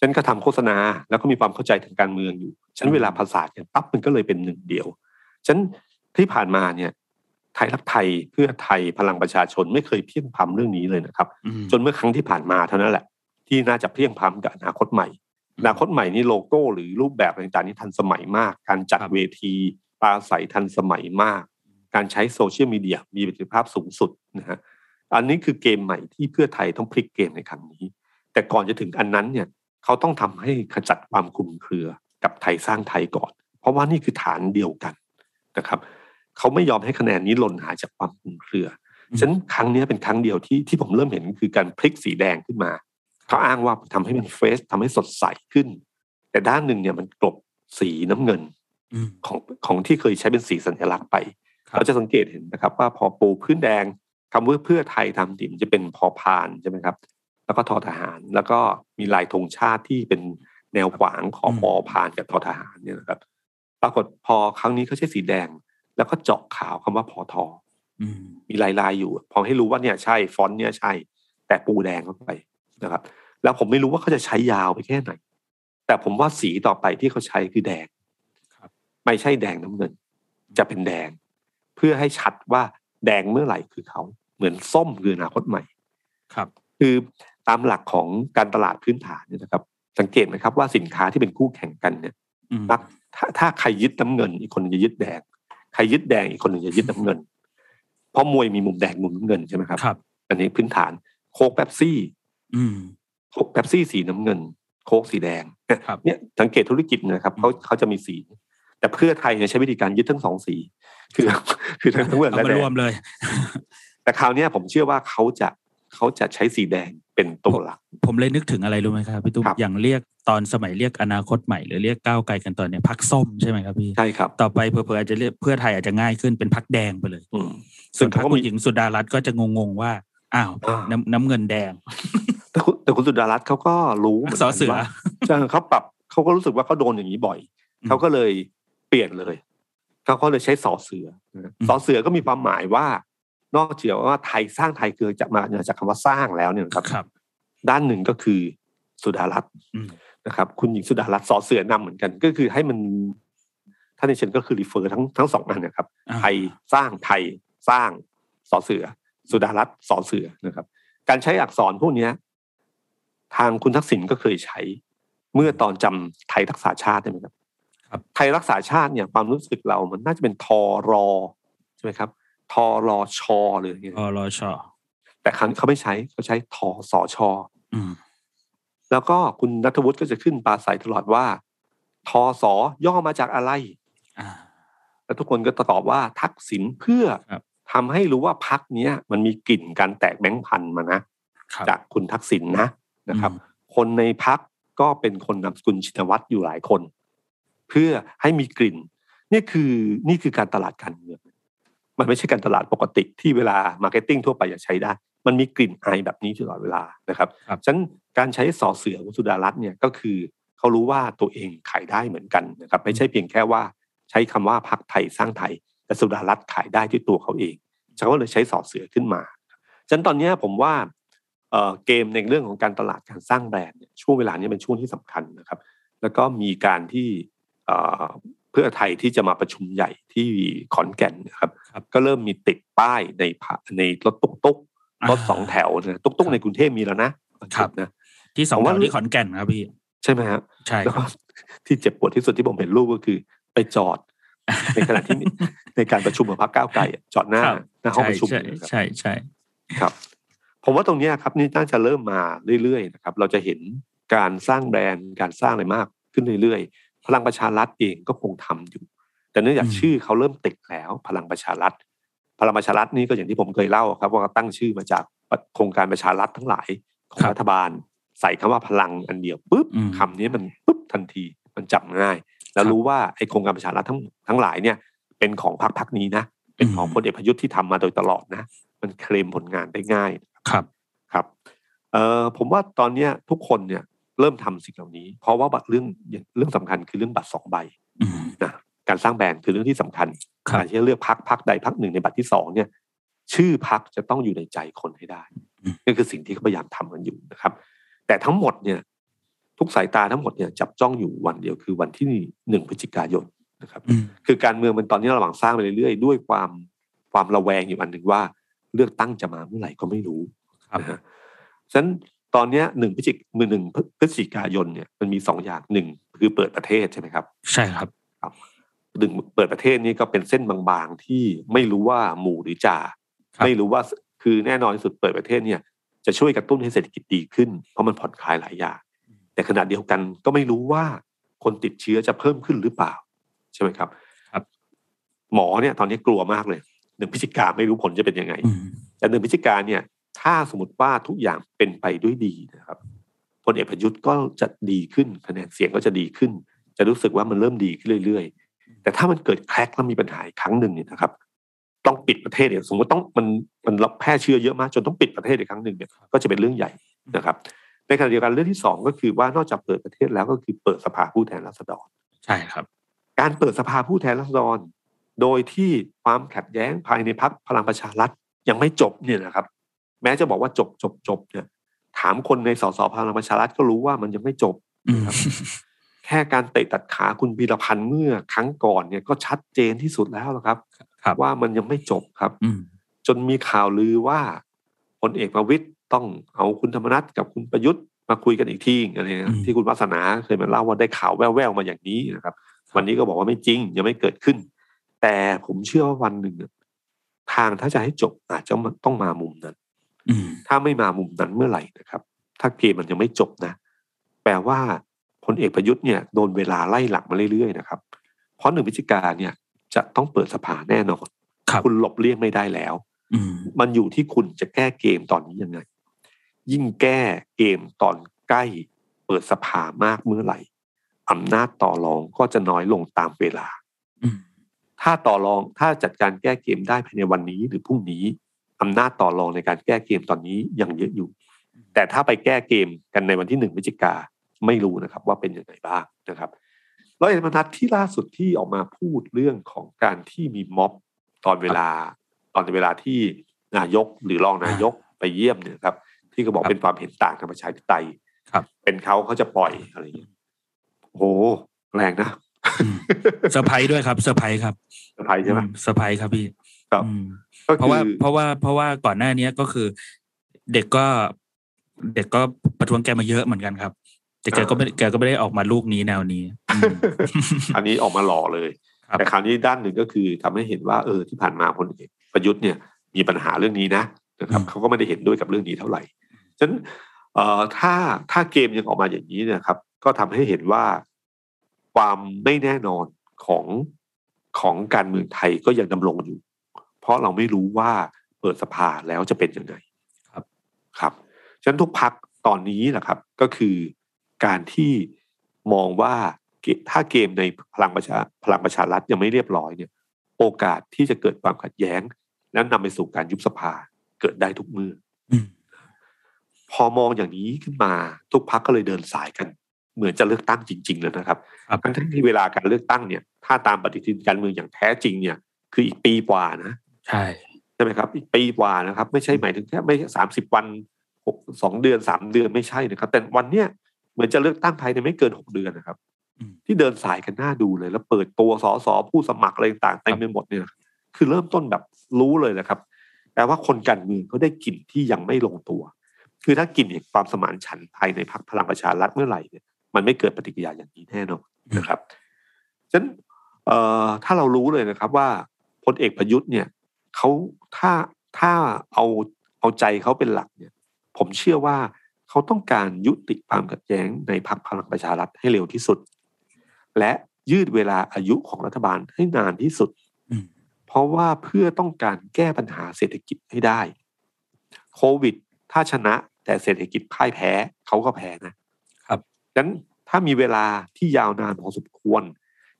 ฉันก็ทำโฆษณาแล้วก็มีความเข้าใจทางการเมืองอยู่ฉันเวลาภาษานกันปั๊บมันก็เลยเป็นหนึ่งเดียวฉันที่ผ่านมาเนี่ยไทยรักไทยเพื่อไทยพลังประชาชนไม่เคยเพียงพำเรื่องนี้เลยนะครับอืมจนเมื่อครั้งที่ผ่านมาเท่านั้นแหละ ที่น่าจะเพียงพำกับอนาคตใหม่อนาคตใหม่นี่โลโก้หรือรูปแบบต่างๆนี่ทันสมัยมาก การจัดครับเวทีปราศัยทันสมัยมาก การใช้โซเชียลมีเดียมีประสิทธิภาพสูงสุดนะฮะอันนี้คือเกมใหม่ที่เพื่อไทยต้องพลิกเกมในครั้งนี้ แต่ก่อนจะถึงอันนั้นเนี่ย เขาต้องทำให้ขจัดความคลุมเครือกับไทยสร้างไทยก่อน เพราะว่านี่คือฐานเดียวกันนะครับเขาไม่ยอมให้คะแนนนี้หล่นหายจากความคลุมเครืออืมฉะนันครั้งนี้เป็นครั้งเดียวที่ที่ผมเริ่มเห็นคือการพลิกสีแดงขึ้นมา เขาอ้างว่าทำให้มันเฟรชทำให้สดใสขึ้น แต่ด้านหนึ่งเนี่ยมันกลบสีน้ำเงินอืมของของที่เคยใช้เป็นสีสัญลักษณ์ไปครับเราจะสังเกตเห็นนะครับ ว่าพอปูพื้นแดงคำว่าเพื่อไทยทำดิมนจะเป็นพอพานใช่ไหมครับ แล้วก็ทอทหาร แล้วก็มีลายธงชาติที่เป็นแนวขวางของพอพานกับทอทหารเนี่ยนะครับ ปรากฏพอครั้งนี้เขาใช้สีแดง แล้วก็เจาะขาวคำว่าพอทออืมมีลายลายๆอยู่ พอให้รู้ว่าเนี่ยใช่ฟอนต์เนี่ยใช่ แต่ปูแดงเข้าไปนะครับ แล้วผมไม่รู้ว่าเขาจะใช้ยาวไปแค่ไหน แต่ผมว่าสีต่อไปที่เขาใช้คือแดงครับไม่ใช่แดงน้ำเงิน จะเป็นแดง เพื่อให้ชัดว่าแดงเมื่อไหร่คือเขา เหมือนส้มคืออนาคตใหม่ ครับ คือ ตามหลักของการตลาดพื้นฐานเนี่ยนะครับ สังเกตไหมครับว่าสินค้าที่เป็นคู่แข่งกันเนี่ยอืมมักถ้าถ้าใครยึดน้ำเงิน อีกคนหนึงจะยึดแดง ใครยึดแดงอีกคนหนึ่งจะยึดน้ำเงิน เพราะมวยมีมุมแดงมุมน้ำเงินใช่ไหมครับครับ อันนี้พื้นฐานโคกแป๊บซี่อืมโคกแป๊บซี่สีน้ำเงิน โค้กสีแดงครับเนี่ยสังเกตธุรกิจนะครับเขาเขาจะมีสี แต่เพื่อไทยเนี่ยใช้วิธีการยึดทั้งสองสี คือ คือทั้งเงินเอาและมาแดรวมงเลย แต่คราวเนี้ยผมเชื่อว่าเขาจะเขาจะใช้สีแดง เป็นตัวหลัก ผมเลยนึกถึงอะไรรู้ไหมครับพี่ตุ้มครับอย่างเรียกตอนสมัยเรียกอนาคตใหม่หรือเรียกก้าวไกลกันตอนเนี้ยพักส้มใช่ไหมครับพี่ใช่ครับ ต่อไปเผื่อๆอาจจะเรียกเพื่อไทยอาจจะง่ายขึ้นเป็นพักแดงไปเลยอืมส่วนซึ่งพรรเขาคก็คุมีณหญิงสุดารัตน์ก็จะงงๆว่าอ้าวอ่าน้ำน้ำเงินแดง แต่คุณแต่คุณสุดารัตน์เขาก็รู้หมืนสกัอนเสือว่าใช่เขาปรับเขาก็รู้สึกว่าเขาโดนอย่างนี้บ่อยอืมเขาก็เลยเปลี่ยนเลยเขาก็เลยใช้สอเสือนะอืมสอเสือก็มีความหมายว่า นอกจากว่าไทยสร้างไทยคือจะมาจากคำว่าสร้างแล้วเนี่ยนะครับครับด้านหนึ่งก็คือสุดารัตน์อืมนะครับ คุณหญิงสุดารัตน์สอเสือนำเหมือนกัน ก็คือให้มันท่านในเชนก็คือรีเฟอร์ทั้งทั้งสองอันนะครับอ่าไทยสร้างไทยสร้างสอเสือ สุดารัตน์สอเสือนะครับ การใช้อักษรพวกเนี้ยทางคุณทักษิณก็เคยใช้ เมื่อตอนจำไทยรักษาชาติได้ไหมครับครับไทยรักษาชาติเนี่ยความรู้สึกเรามันน่าจะเป็นทอรอใช่ไหมครับ ทอรอชอเลยางเงี้ยอรชแต่ครั้งเขาไม่ใช้เขาใช้ทอสอชออืมแล้วก็คุณนัทวุฒิก็จะขึ้นปราศัยตลอดว่า ทอสอย่อมาจากอะไรอ่าแล้วทุกคนก็ตอบว่าทักษิณเพื่อครับทำให้รู้ว่าพรรคเนี้ยมันมีกลิ่นการแตกแบงค์พันธุ์มานะครับจากคุณทักษิณนะนะครับอืมคนในพรรคก็เป็นคนนามสกุลชินวัตรอยู่หลายคน เพื่อให้มีกลิ่น นี่คือนี่คือการตลาดการเมือง มันไม่ใช่การตลาดปกติที่เวลา marketing ทั่วไปจะใช้ได้ มันมีกลิ่นอายแบบนี้ตลอดเวลานะครับครับฉะนั้นการใช้สอเสือของสุดารัตน์เนี่ยก็คือเขารู้ว่าตัวเองขายได้เหมือนกันนะครับไม่ใช่เพียงแค่ว่าใช้คำว่าพักไทยสร้างไทย แต่สุดารัตน์ขายได้ที่ตัวเขาเองเขาก็เลยใช้สอเสือขึ้นมาฉะนั้นตอนเนี้ยผมว่าเอ่อเกมในเรื่องของการตลาดการสร้างแบรนด์เนี่ยช่วงเวลานี้เป็นช่วงที่สำคัญนะครับ แล้วก็มีการที่ เอ่อเพื่อไทยที่จะมาประชุมใหญ่ที่ขอนแก่นนะครับครับก็เริ่มมีติดป้ายในพะในรถตุ๊กตุ๊กรถอ่าสองแถวนะตุ๊กตุ๊กในกรุงเทพมีแล้วนะครับนะที่สองผมแถว่าวที่ขอนแก่นครับพี่ใช่ไหมฮะใช่แล้วคก็รับที่เจ็บปวดที่สุดที่ผมเห็นรูปก็คือ ไปจอด ในขณะที่ในการประชุมของพรรคก้าวไกลอะจอดหน้าครับหน้าห้องใช่ประชุมใช่เลยนะครับใช่ใช่ครับ ผมว่าตรงเนี้ยครับนี่น่าจะเริ่มมาเรื่อยๆนะครับ เราจะเห็นการสร้างแบรนด์การสร้างอะไรมากขึ้นเรื่อยๆ พลังประชารัฐเองก็คงทำอยู่ แต่เนื่องจากชื่อเขาเริ่มติดแล้ว พลังประชารัฐ พลังประชารัฐนี่ก็อย่างที่ผมเคยเล่าครับว่าเขาตั้งชื่อมาจากโครงการประชารัฐทั้งหลายของรัฐบาล ใส่คำว่าพลังอันเดียวปุ๊บอืมคำนี้มันปุ๊บทันทีมันจับง่าย แล้วครับรู้ว่าไอ้โครงการประชารัฐทั้งทั้งหลายเนี่ย เป็นของพรรคพรรคนี้นะเป็นของอืมพลเอกประยุทธ์ที่ทำมาโดยตลอดนะ มันเคลมผลงานได้ง่ายครับครับเอ่อผมว่าตอนเนี้ยทุกคนเนี่ย เริ่มทำสิ่งเหล่านี้ เพราะว่าบัตรเรื่องเรื่องสำคัญคือเรื่องบัตรสองใบอืมนะการสร้างแบรนด์คือเรื่องที่สำคัญครับการที่จะเลือกพักพักใดพักหนึ่งในบัตรที่สองเนี่ย ชื่อพักจะต้องอยู่ในใจคนให้ได้อืมนี่คือสิ่งที่เขาพยายามทำกันอยู่นะครับ แต่ทั้งหมดเนี่ย ทุกสายตาทั้งหมดเนี่ยจับจ้องอยู่วันเดียวคือวันที่หนึ่งพฤศจิกายนนะครับอืมคือการเมืองมันตอนนี้ระหว่างสร้างไปเรื่อยๆด้วยความความระแวงอยู่อันหนึ่งว่า เลือกตั้งจะมาเมื่อไหร่ก็ไม่รู้ครับนะฮะฉะนั้น ตอนเนี้ยหนึ่งพฤศจิกมือหนึ่งพฤศจิกายนเนี่ยมันมีสองอย่างหนึ่งคือเปิดประเทศใช่ไหมครับ ใช่ครับหนึ่งเปิดประเทศนี่ก็เป็นเส้นบางๆที่ไม่รู้ว่าหมู่หรือจ่าครับไม่รู้ว่าคือแน่นอนที่สุดเปิดประเทศเนี่ยจะช่วยกระตุ้นให้เศรษฐกิจดีขึ้น เพราะมันผ่อนคลายหลายอย่าง แต่ขณะเดียวกันก็ไม่รู้ว่าคนติดเชื้อจะเพิ่มขึ้นหรือเปล่า ใช่ไหมครับ ครับ หมอเนี่ย ตอนนี้กลัวมากเลยหนึ่งพฤศจิกาไม่รู้ผลจะเป็นยังไงอืมแต่หนึ่งพฤศจิกาเนี่ย ถ้าสมมติว่าทุกอย่างเป็นไปด้วยดีนะครับพลเอกประยุทธ์ก็จะดีขึ้นคะแนนเสียงก็จะดีขึ้น จะรู้สึกว่ามันเริ่มดีขึ้นเรื่อย ๆ แต่ถ้ามันเกิดแคร็กแล้วมีปัญหาอีกครั้งหนึ่งเนี่ยนะครับ ต้องปิดประเทศเนี่ยสมมติต้องมันมันรับแพร่เชื้อเยอะมากจนต้องปิดประเทศอีกครั้งหนึ่งเนี่ยก็จะเป็นเรื่องใหญ่นะครับ ในขณะเดียวกันเรื่องที่สองก็คือว่านอกจากเปิดประเทศแล้วก็คือเปิดสภาผู้แทนราษฎรใช่ครับ การเปิดสภาผู้แทนราษฎร โดยที่ความขัดแย้งภายในพรรคพลังประชารัฐยังไม่จบเนี่ยนะครับ แม้จะบอกว่าจบจบจบเนี่ย ถามคนในสสพลังประชารัฐก็รู้ว่ามันยังไม่จบอืมครับแค่การเตะตัดขาคุณพีรพันธ์เมื่อครั้งก่อนเนี่ยก็ชัดเจนที่สุดแล้วนะครับครับว่ามันยังไม่จบครับอืมจนมีข่าวลือว่าพลเอกประวิตยต้องเอาคุณธรรมนัฐกับคุณประยุทธ์มาคุยกันอีกทีอะไรเงี้ยอืมที่คุณวัฒนาเคยมาเล่าว่าได้ข่าวแว่วๆมาอย่างนี้นะครับ วันนี้ก็บอกว่าไม่จริงยังไม่เกิดขึ้น แต่ผมเชื่อว่าวันหนึ่งอะทางถ้าจะให้จบอาจจะต้องมามุมนั้นอืม ถ้าไม่มามุมนั้นเมื่อไหร่นะครับ ถ้าเกมมันยังไม่จบนะ แปลว่าพลเอกประยุทธ์เนี่ยโดนเวลาไล่หลังมาเรื่อยๆนะครับ เพราะหนึ่งพฤศจิกาเนี่ยจะต้องเปิดสภาแน่นอนครับคุณหลบเลี่ยงไม่ได้แล้วอืมมันอยู่ที่คุณจะแก้เกมตอนนี้ยังไง ยิ่งแก้เกมตอนใกล้เปิดสภามากเมื่อไหร่อำนาจต่อรองก็จะน้อยลงตามเวลาอืมถ้าต่อรองถ้าจัดการแก้เกมได้ภายในวันนี้หรือพรุ่งนี้ อำนาจต่อรองในการแก้เกมตอนนี้ยังเยอะอยู่ แต่ถ้าไปแก้เกมกันในวันที่หนึ่งพฤศจิกาไม่รู้นะครับว่าเป็นยังไงบ้างนะครับร้อยเอกธรรมนัฐที่ล่าสุดที่ออกมาพูดเรื่องของการที่มีม็อบตอนเวลา ตอนเวลาที่นายกหรือรองนายกไปเยี่ยมเนี่ยครับ ที่ก็บอกเป็นความเห็นต่างทางประชาธิปไตยครับ เป็นเขาเขาจะปล่อยอะไรอย่างเงี้ยโอ้โหแรงนะอืมเซอร์ไพรส์ด้วยครับเซอร์ไพรส์ครับสะพายใช่ไหมอืเซอร์ไพรส์ครับพี่ครับอืมก็ เพราะคืว่าอเพราะว่าเพราะว่าก่อนหน้านี้ก็คือ เด็กก็เด็กก็ประท้วงแกมาเยอะเหมือนกันครับ แต่แกก็ไม่แกก็ไม่ได้ออกมาลูกนี้แนวนี้อืมอันนี้ออกมาหล่อเลยครับแต่คราวนี้ด้านหนึ่งก็คือทำให้เห็นว่าเออที่ผ่านมาพลเอกประยุทธ์เนี่ยมีปัญหาเรื่องนี้นะนะครับเขาก็ไม่ได้เห็นด้วยกับเรื่องนี้เท่าไหร่ฉะนั้นเอ่อถ้าถ้าเกมยังออกมาอย่างนี้เนะครับ ก็ทำให้เห็นว่าความไม่แน่นอนของของการเมืองไทยก็ยังดำรงอยู่ เพราะเราไม่รู้ว่าเปิดสภาแล้วจะเป็นยังไงครับครับฉะนั้นทุกพักตอนนี้นะครับ ก็คือการที่มองว่าเกถ้าเกมในพลังประชาพลังประชารัฐยังไม่เรียบร้อยเนี่ย โอกาสที่จะเกิดความขัดแย้งและนำไปสู่การยุบสภาเกิดได้ทุกเมื่ออืมพอมองอย่างนี้ขึ้นมา ทุกพักก็เลยเดินสายกัน เหมือนจะเลือกตั้งจริง ๆ แล้วนะครับครับทั้งที่เวลาการเลือกตั้งเนี่ย ถ้าตามปฏิทินการเมืองอย่างแท้จริงเนี่ย คืออีกปีกว่านะ ใช่ใช่ไหมครับ อีกปีกว่านะครับ ไม่ใช่หมายถึงแค่ไม่สามสิบวันหกสองเดือนสามเดือนไม่ใช่นะครับ แต่วันเนี้ยเหมือนจะเลือกตั้งภายในไม่เกินหกเดือนนะครับอืมที่เดินสายกันหน้าดูเลย แล้วเปิดตัวสสผู้สมัครอะไรต่างๆเต็มไปหมดเนี่ยคือเริ่มต้นแบบรู้เลยนะครับแปลว่าคนการเมืองเขาได้กลิ่นที่ยังไม่ลงตัว คือถ้ากลิ่นแห่งความสมานฉันท์ภายในพรรคพลังประชารัฐเมื่อไหร่เนี่ยมันไม่เกิดปฏิกิริยาอย่างนี้แน่นอนนะครับฉะนั้นเอ่อถ้าเรารู้เลยนะครับว่าพลเอกประยุทธ์เนี่ย เขาถ้าถ้าเอาเอาใจเขาเป็นหลักเนี่ย ผมเชื่อว่าเขาต้องการยุติความขัดแย้งในพรรคพลังประชารัฐให้เร็วที่สุด และยืดเวลาอายุของรัฐบาลให้นานที่สุดอืมเพราะว่าเพื่อต้องการแก้ปัญหาเศรษฐกิจให้ได้ โควิด ถ้าชนะแต่เศรษฐกิจพ่ายแพ้เขาก็แพ้นะครับดังนั้นถ้ามีเวลาที่ยาวนานพอสมควร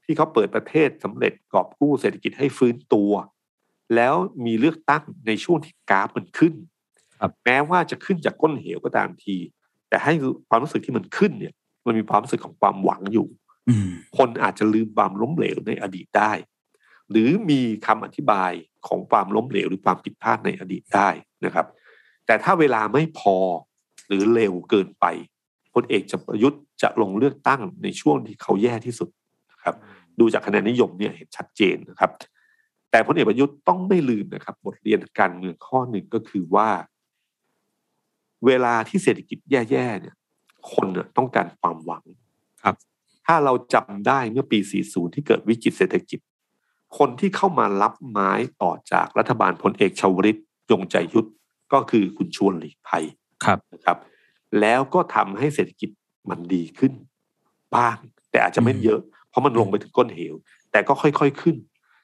ที่เขาเปิดประเทศสำเร็จกอบกู้เศรษฐกิจให้ฟื้นตัว แล้วมีเลือกตั้งในช่วงที่กราฟมันขึ้นครับแม้ว่าจะขึ้นจากก้นเหวก็ตามที แต่ให้ความรู้สึกที่มันขึ้นเนี่ย มันมีความรู้สึกของความหวังอยู่อืมคนอาจจะลืมความล้มเหลวในอดีตได้ หรือมีคำอธิบายของความล้มเหลวหรือความผิดพลาดในอดีตได้นะครับ แต่ถ้าเวลาไม่พอหรือเร็วเกินไปพลเอกจะประยุทธ์จะลงเลือกตั้งในช่วงที่เขาแย่ที่สุดนะครับ ดูจากคะแนนนิยมเนี่ยเห็นชัดเจนนะครับ แต่พลเอกประยุทธ์ต้องไม่ลืมนะครับ บทเรียนการเมืองข้อหนึ่งก็คือว่า เวลาที่เศรษฐกิจแย่ๆเนี่ย คนน่ะต้องการความหวังครับ ถ้าเราจำได้เมื่อปี 40 ที่เกิดวิกฤตเศรษฐกิจ คนที่เข้ามารับไม้ต่อจากรัฐบาลพลเอกชวลิตยงใจยุทธก็คือคุณชวนหลีกภัยครับนะครับ แล้วก็ทำให้เศรษฐกิจมันดีขึ้นบ้างแต่อาจจะไม่อืมเยอะ เพราะมันลงไปถึงก้นเหว แต่ก็ค่อยๆขึ้น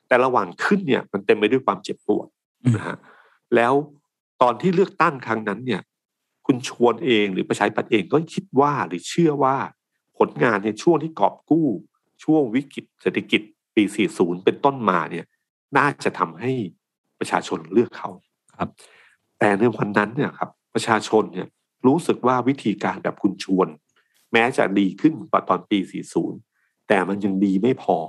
แต่ระหว่างขึ้นเนี่ยมันเต็มไปด้วยความเจ็บปวดอืมนะฮะแล้วตอนที่เลือกตั้งครั้งนั้นเนี่ย คุณชวนเองหรือประชาธิปัตย์เองก็คิดว่าหรือเชื่อว่าผลงานในช่วงที่กอบกู้ ช่วงวิกฤตเศรษฐกิจปี 40 เป็นต้นมาเนี่ย น่าจะทำให้ประชาชนเลือกเขาครับ แต่ในวันนั้นเนี่ยครับ ประชาชนเนี่ยรู้สึกว่าวิธีการแบบคุณชวน แม้จะดีขึ้นกว่าตอนปี 40 แต่มันยังดีไม่พออม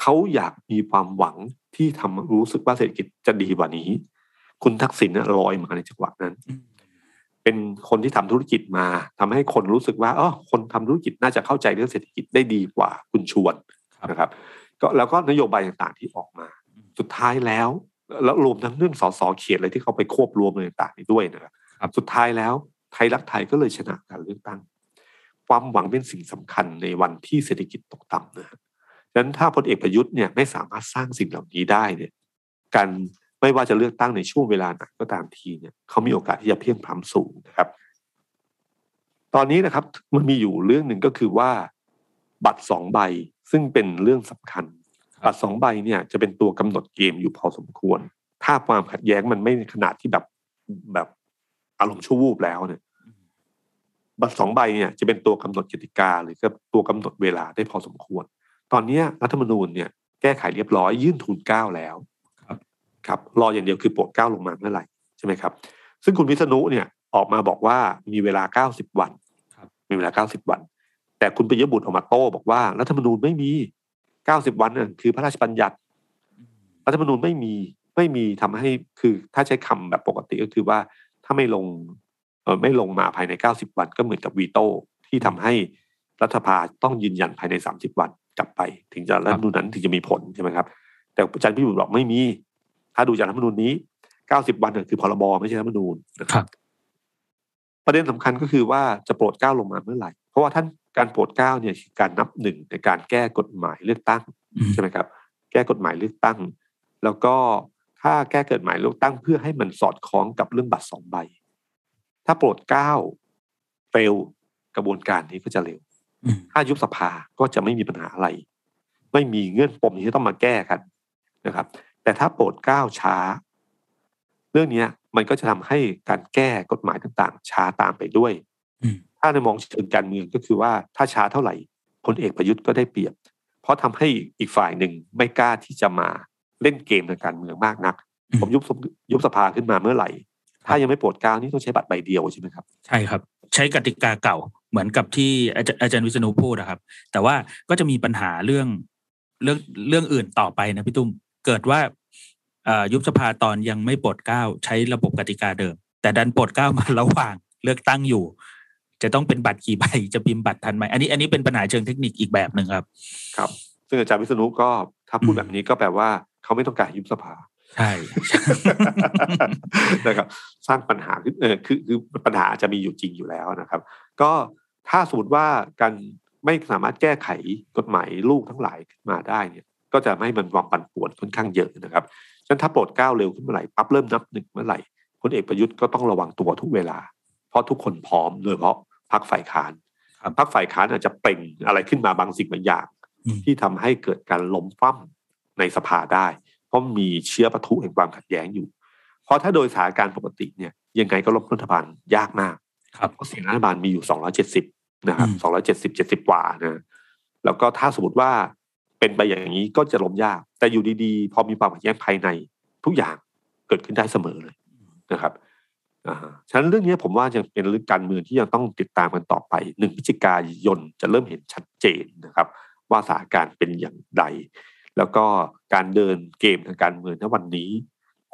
เขาอยากมีความหวังที่ทำรู้สึกว่าเศรษฐกิจจะดีกว่านี้ คุณทักษิณน่ะลอยมาในจังหวะนั้นอืมเป็นคนที่ทำธุรกิจมาทำให้คนรู้สึกว่าเออคนทำธุรกิจน่าจะเข้าใจเรื่องเศรษฐกิจได้ดีกว่าคุณชวนครับนะครับ ก็แล้วก็นโยบายต่างๆที่ออกมา สุดท้ายแล้ว แล้วรวมทั้งเรื่องสสเขตอะไรที่เขาไปควบรวมอะไรต่างๆนี้ด้วยนะครับครับสุดท้ายแล้วไทยรักไทยก็เลยชนะการเลือกตั้ง ความหวังเป็นสิ่งสำคัญในวันที่เศรษฐกิจตกต่ำนะฮะฉะ นั้นถ้าพลเอกประยุทธ์เนี่ยไม่สามารถสร้างสิ่งเหล่านี้ได้เนี่ยการไม่ว่าจะเลือกตั้งในช่วงเวลาไหนก็ตามทีเนี่ยเขามีโอกาสที่จะเพียงพล้ำสูงนะครับ ตอนนี้นะครับมันมีอยู่เรื่องหนึ่งก็คือว่าบัตรสองใบซึ่งเป็นเรื่องสำคัญ บัตรสองใบเนี่ยจะเป็นตัวกำหนดเกมอยู่พอสมควร ถ้าความขัดแย้งมันไม่ขนาดที่แบบแบบอารมณ์ชั่ววูบแล้วเนี่ย บัตรสองใบเนี่ยจะเป็นตัวกำหนดกติกาหรือก็ตัวกำหนดเวลาได้พอสมควร ตอนเนี้ยรัฐธรรมนูญเนี่ยแก้ไขเรียบร้อยยื่นทุนเกล้าแล้วครับครับรออย่างเดียวคือโปรดเกล้าลงมาเมื่อไหร่ใช่ไหมครับ ซึ่งคุณวิษณุเนี่ยออกมาบอกว่ามีเวลา90วันครับมีเวลา90วัน แต่คุณปิยบุตรออกมาโต้บอกว่ารัฐธรรมนูญไม่มี90วันนั่นคือพระราชบัญญัติรัฐธรรมนูญไม่มีไม่มีทำให้คือถ้าใช้คำแบบปกติก็คือว่าถ้าไม่ลงเออไม่ลงมาภายใน 90 วันก็เหมือนกับวีโต้ที่ทำให้รัฐสภาต้องยืนยันภายใน 30 วัน กลับไป ถึงจะรัฐธรรมนูญนั้นถึงจะมีผลใช่ไหมครับ แต่อาจารย์พิบูลบอกไม่มี ถ้าดูจากรัฐธรรมนูญนี้90วันน่ะคือพรบไม่ใช่รัฐธรรมนูญนะคครัรับบประเด็นสำคัญก็คือว่าจะโปรดเกล้าลงมาเมื่อไหร่ เพราะว่าท่านการโปรดเกล้าเนี่ยคือการนับหนึ่งในการแก้กฎหมายเลือกตั้งอืมใช่ไหมครับ แก้กฎหมายเลือกตั้ง แล้วก็ถ้าแก้กฎหมายเลือกตั้งเพื่อให้มันสอดคล้องกับเรื่องบัตรสองใบ ถ้าโปรดเกล้าเฟลกระบวนการนี้ก็จะเร็วอืม ถ้ายุบสภาก็จะไม่มีปัญหาอะไร ไม่มีเงื่อนปมที่ต้องมาแก้กันนะครับ แต่ถ้าโปรดเกล้าช้า เรื่องเนี้ยมันก็จะทำให้การแก้กฎหมายต่างๆ ช้าตามไปด้วยอืมถ้าในมองเชิงการเมืองก็คือว่าถ้าช้าเท่าไหร่พลเอกประยุทธ์ก็ได้เปรียบ เพราะทำให้อีกฝ่ายหนึ่งไม่กล้าที่จะมาเล่นเกมทางการเมืองมากนักอืมผมยุบสภยุบสภาขึ้นมาเมื่อไหร่ ถ้ายังไม่โปรดเกล้านี่ต้องใช้บัตรใบเดียวใช่ไหมครับ ใช่ครับ ใช้กติกาเก่า เหมือนกับที่อาจารย์อาจารย์วิษณุพูดนะครับ แต่ว่าก็จะมีปัญหาเรื่องเรื่องเรื่องอื่นต่อไปนะพี่ตุ้มเกิดว่าเอ่อยุบสภาตอนยังไม่โปรดเกล้าใช้ระบบกติกาเดิม แต่ดันโปรดเกล้ามาระหว่างเลือกตั้งอยู่ จะต้องเป็นบัตรกี่ใบจะพิมพ์บัตรทันไหมอันนี้อันนี้เป็นปัญหาเชิงเทคนิคอีกแบบหนึ่งครับ ครับ ซึ่งอาจารย์วิษณุก็ถ้าพูดอืมแบบนี้ก็แปลว่าเขาไม่ต้องการยุบสภาใช่นะครับ สร้างปัญหาขึ้นเออคือคือปัญหาอาจจะมีอยู่จริงอยู่แล้วนะครับ ก็ถ้าสมมติว่าการไม่สามารถแก้ไขกฎหมายลูกทั้งหลายขึ้นมาได้เนี่ย ก็จะไม่ให้มันความปั่นป่วนค่อนข้างเยอะนะครับฉะนั้นถ้าโปรดเกล้าเร็วขึ้นเมื่อไหร่ปั๊บเริ่มนับหนึ่งเมื่อไหร่พลเอกประยุทธ์ก็ต้องระวังตัวทุกเวลา เพราะทุกคนพร้อมโดยเฉพาะพรรคฝ่ายค้านครับพรรคฝ่ายค้านอาจจะเปล่งอะไรขึ้นมาบางสิ่งบางอย่างอืมที่ทำให้เกิดการล้มฟั่มในสภาได้ เพราะมีเชื้อปะทุแห่งความขัดแย้งอยู่ เพราะถ้าโดยสถานการณ์ปกติเนี่ยยังไงก็ล้มรัฐบาลยากมาก ครับเพราะเสียงรัฐบาลมีอยู่270นะครับอืม270 70กว่านะแล้วก็ถ้าสมมติว่าเป็นไปอย่างนี้ก็จะล้มยาก แต่อยู่ดีๆ พอมีความขัดแย้งภายในทุกอย่างเกิดขึ้นได้เสมอเลยนะครับอ่าฉะนั้นเรื่องนี้ผมว่ายังเป็นเรื่องการเมืองที่ยังต้องติดตามกันต่อไปหนึ่งพฤศจิกายนจะเริ่มเห็นชัดเจนนะครับ ว่าสถานการณ์เป็นอย่างไร แล้วก็การเดินเกมทางการเมืองณวันนี้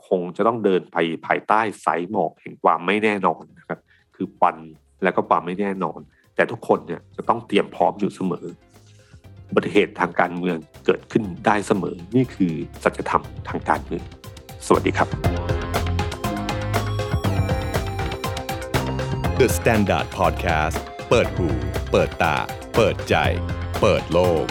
คงจะต้องเดินไปภายใต้สายหมอกแห่งความไม่แน่นอนนะครับ คือควันแล้วก็ความไม่แน่นอน แต่ทุกคนเนี่ยจะต้องเตรียมพร้อมอยู่เสมออุบัติเหตุทางการเมืองเกิดขึ้นได้เสมอนี่คือสัจธรรมทางการเมือง สวัสดีครับ The Standard Podcast เปิดหู เปิดตา เปิดใจ เปิดโลก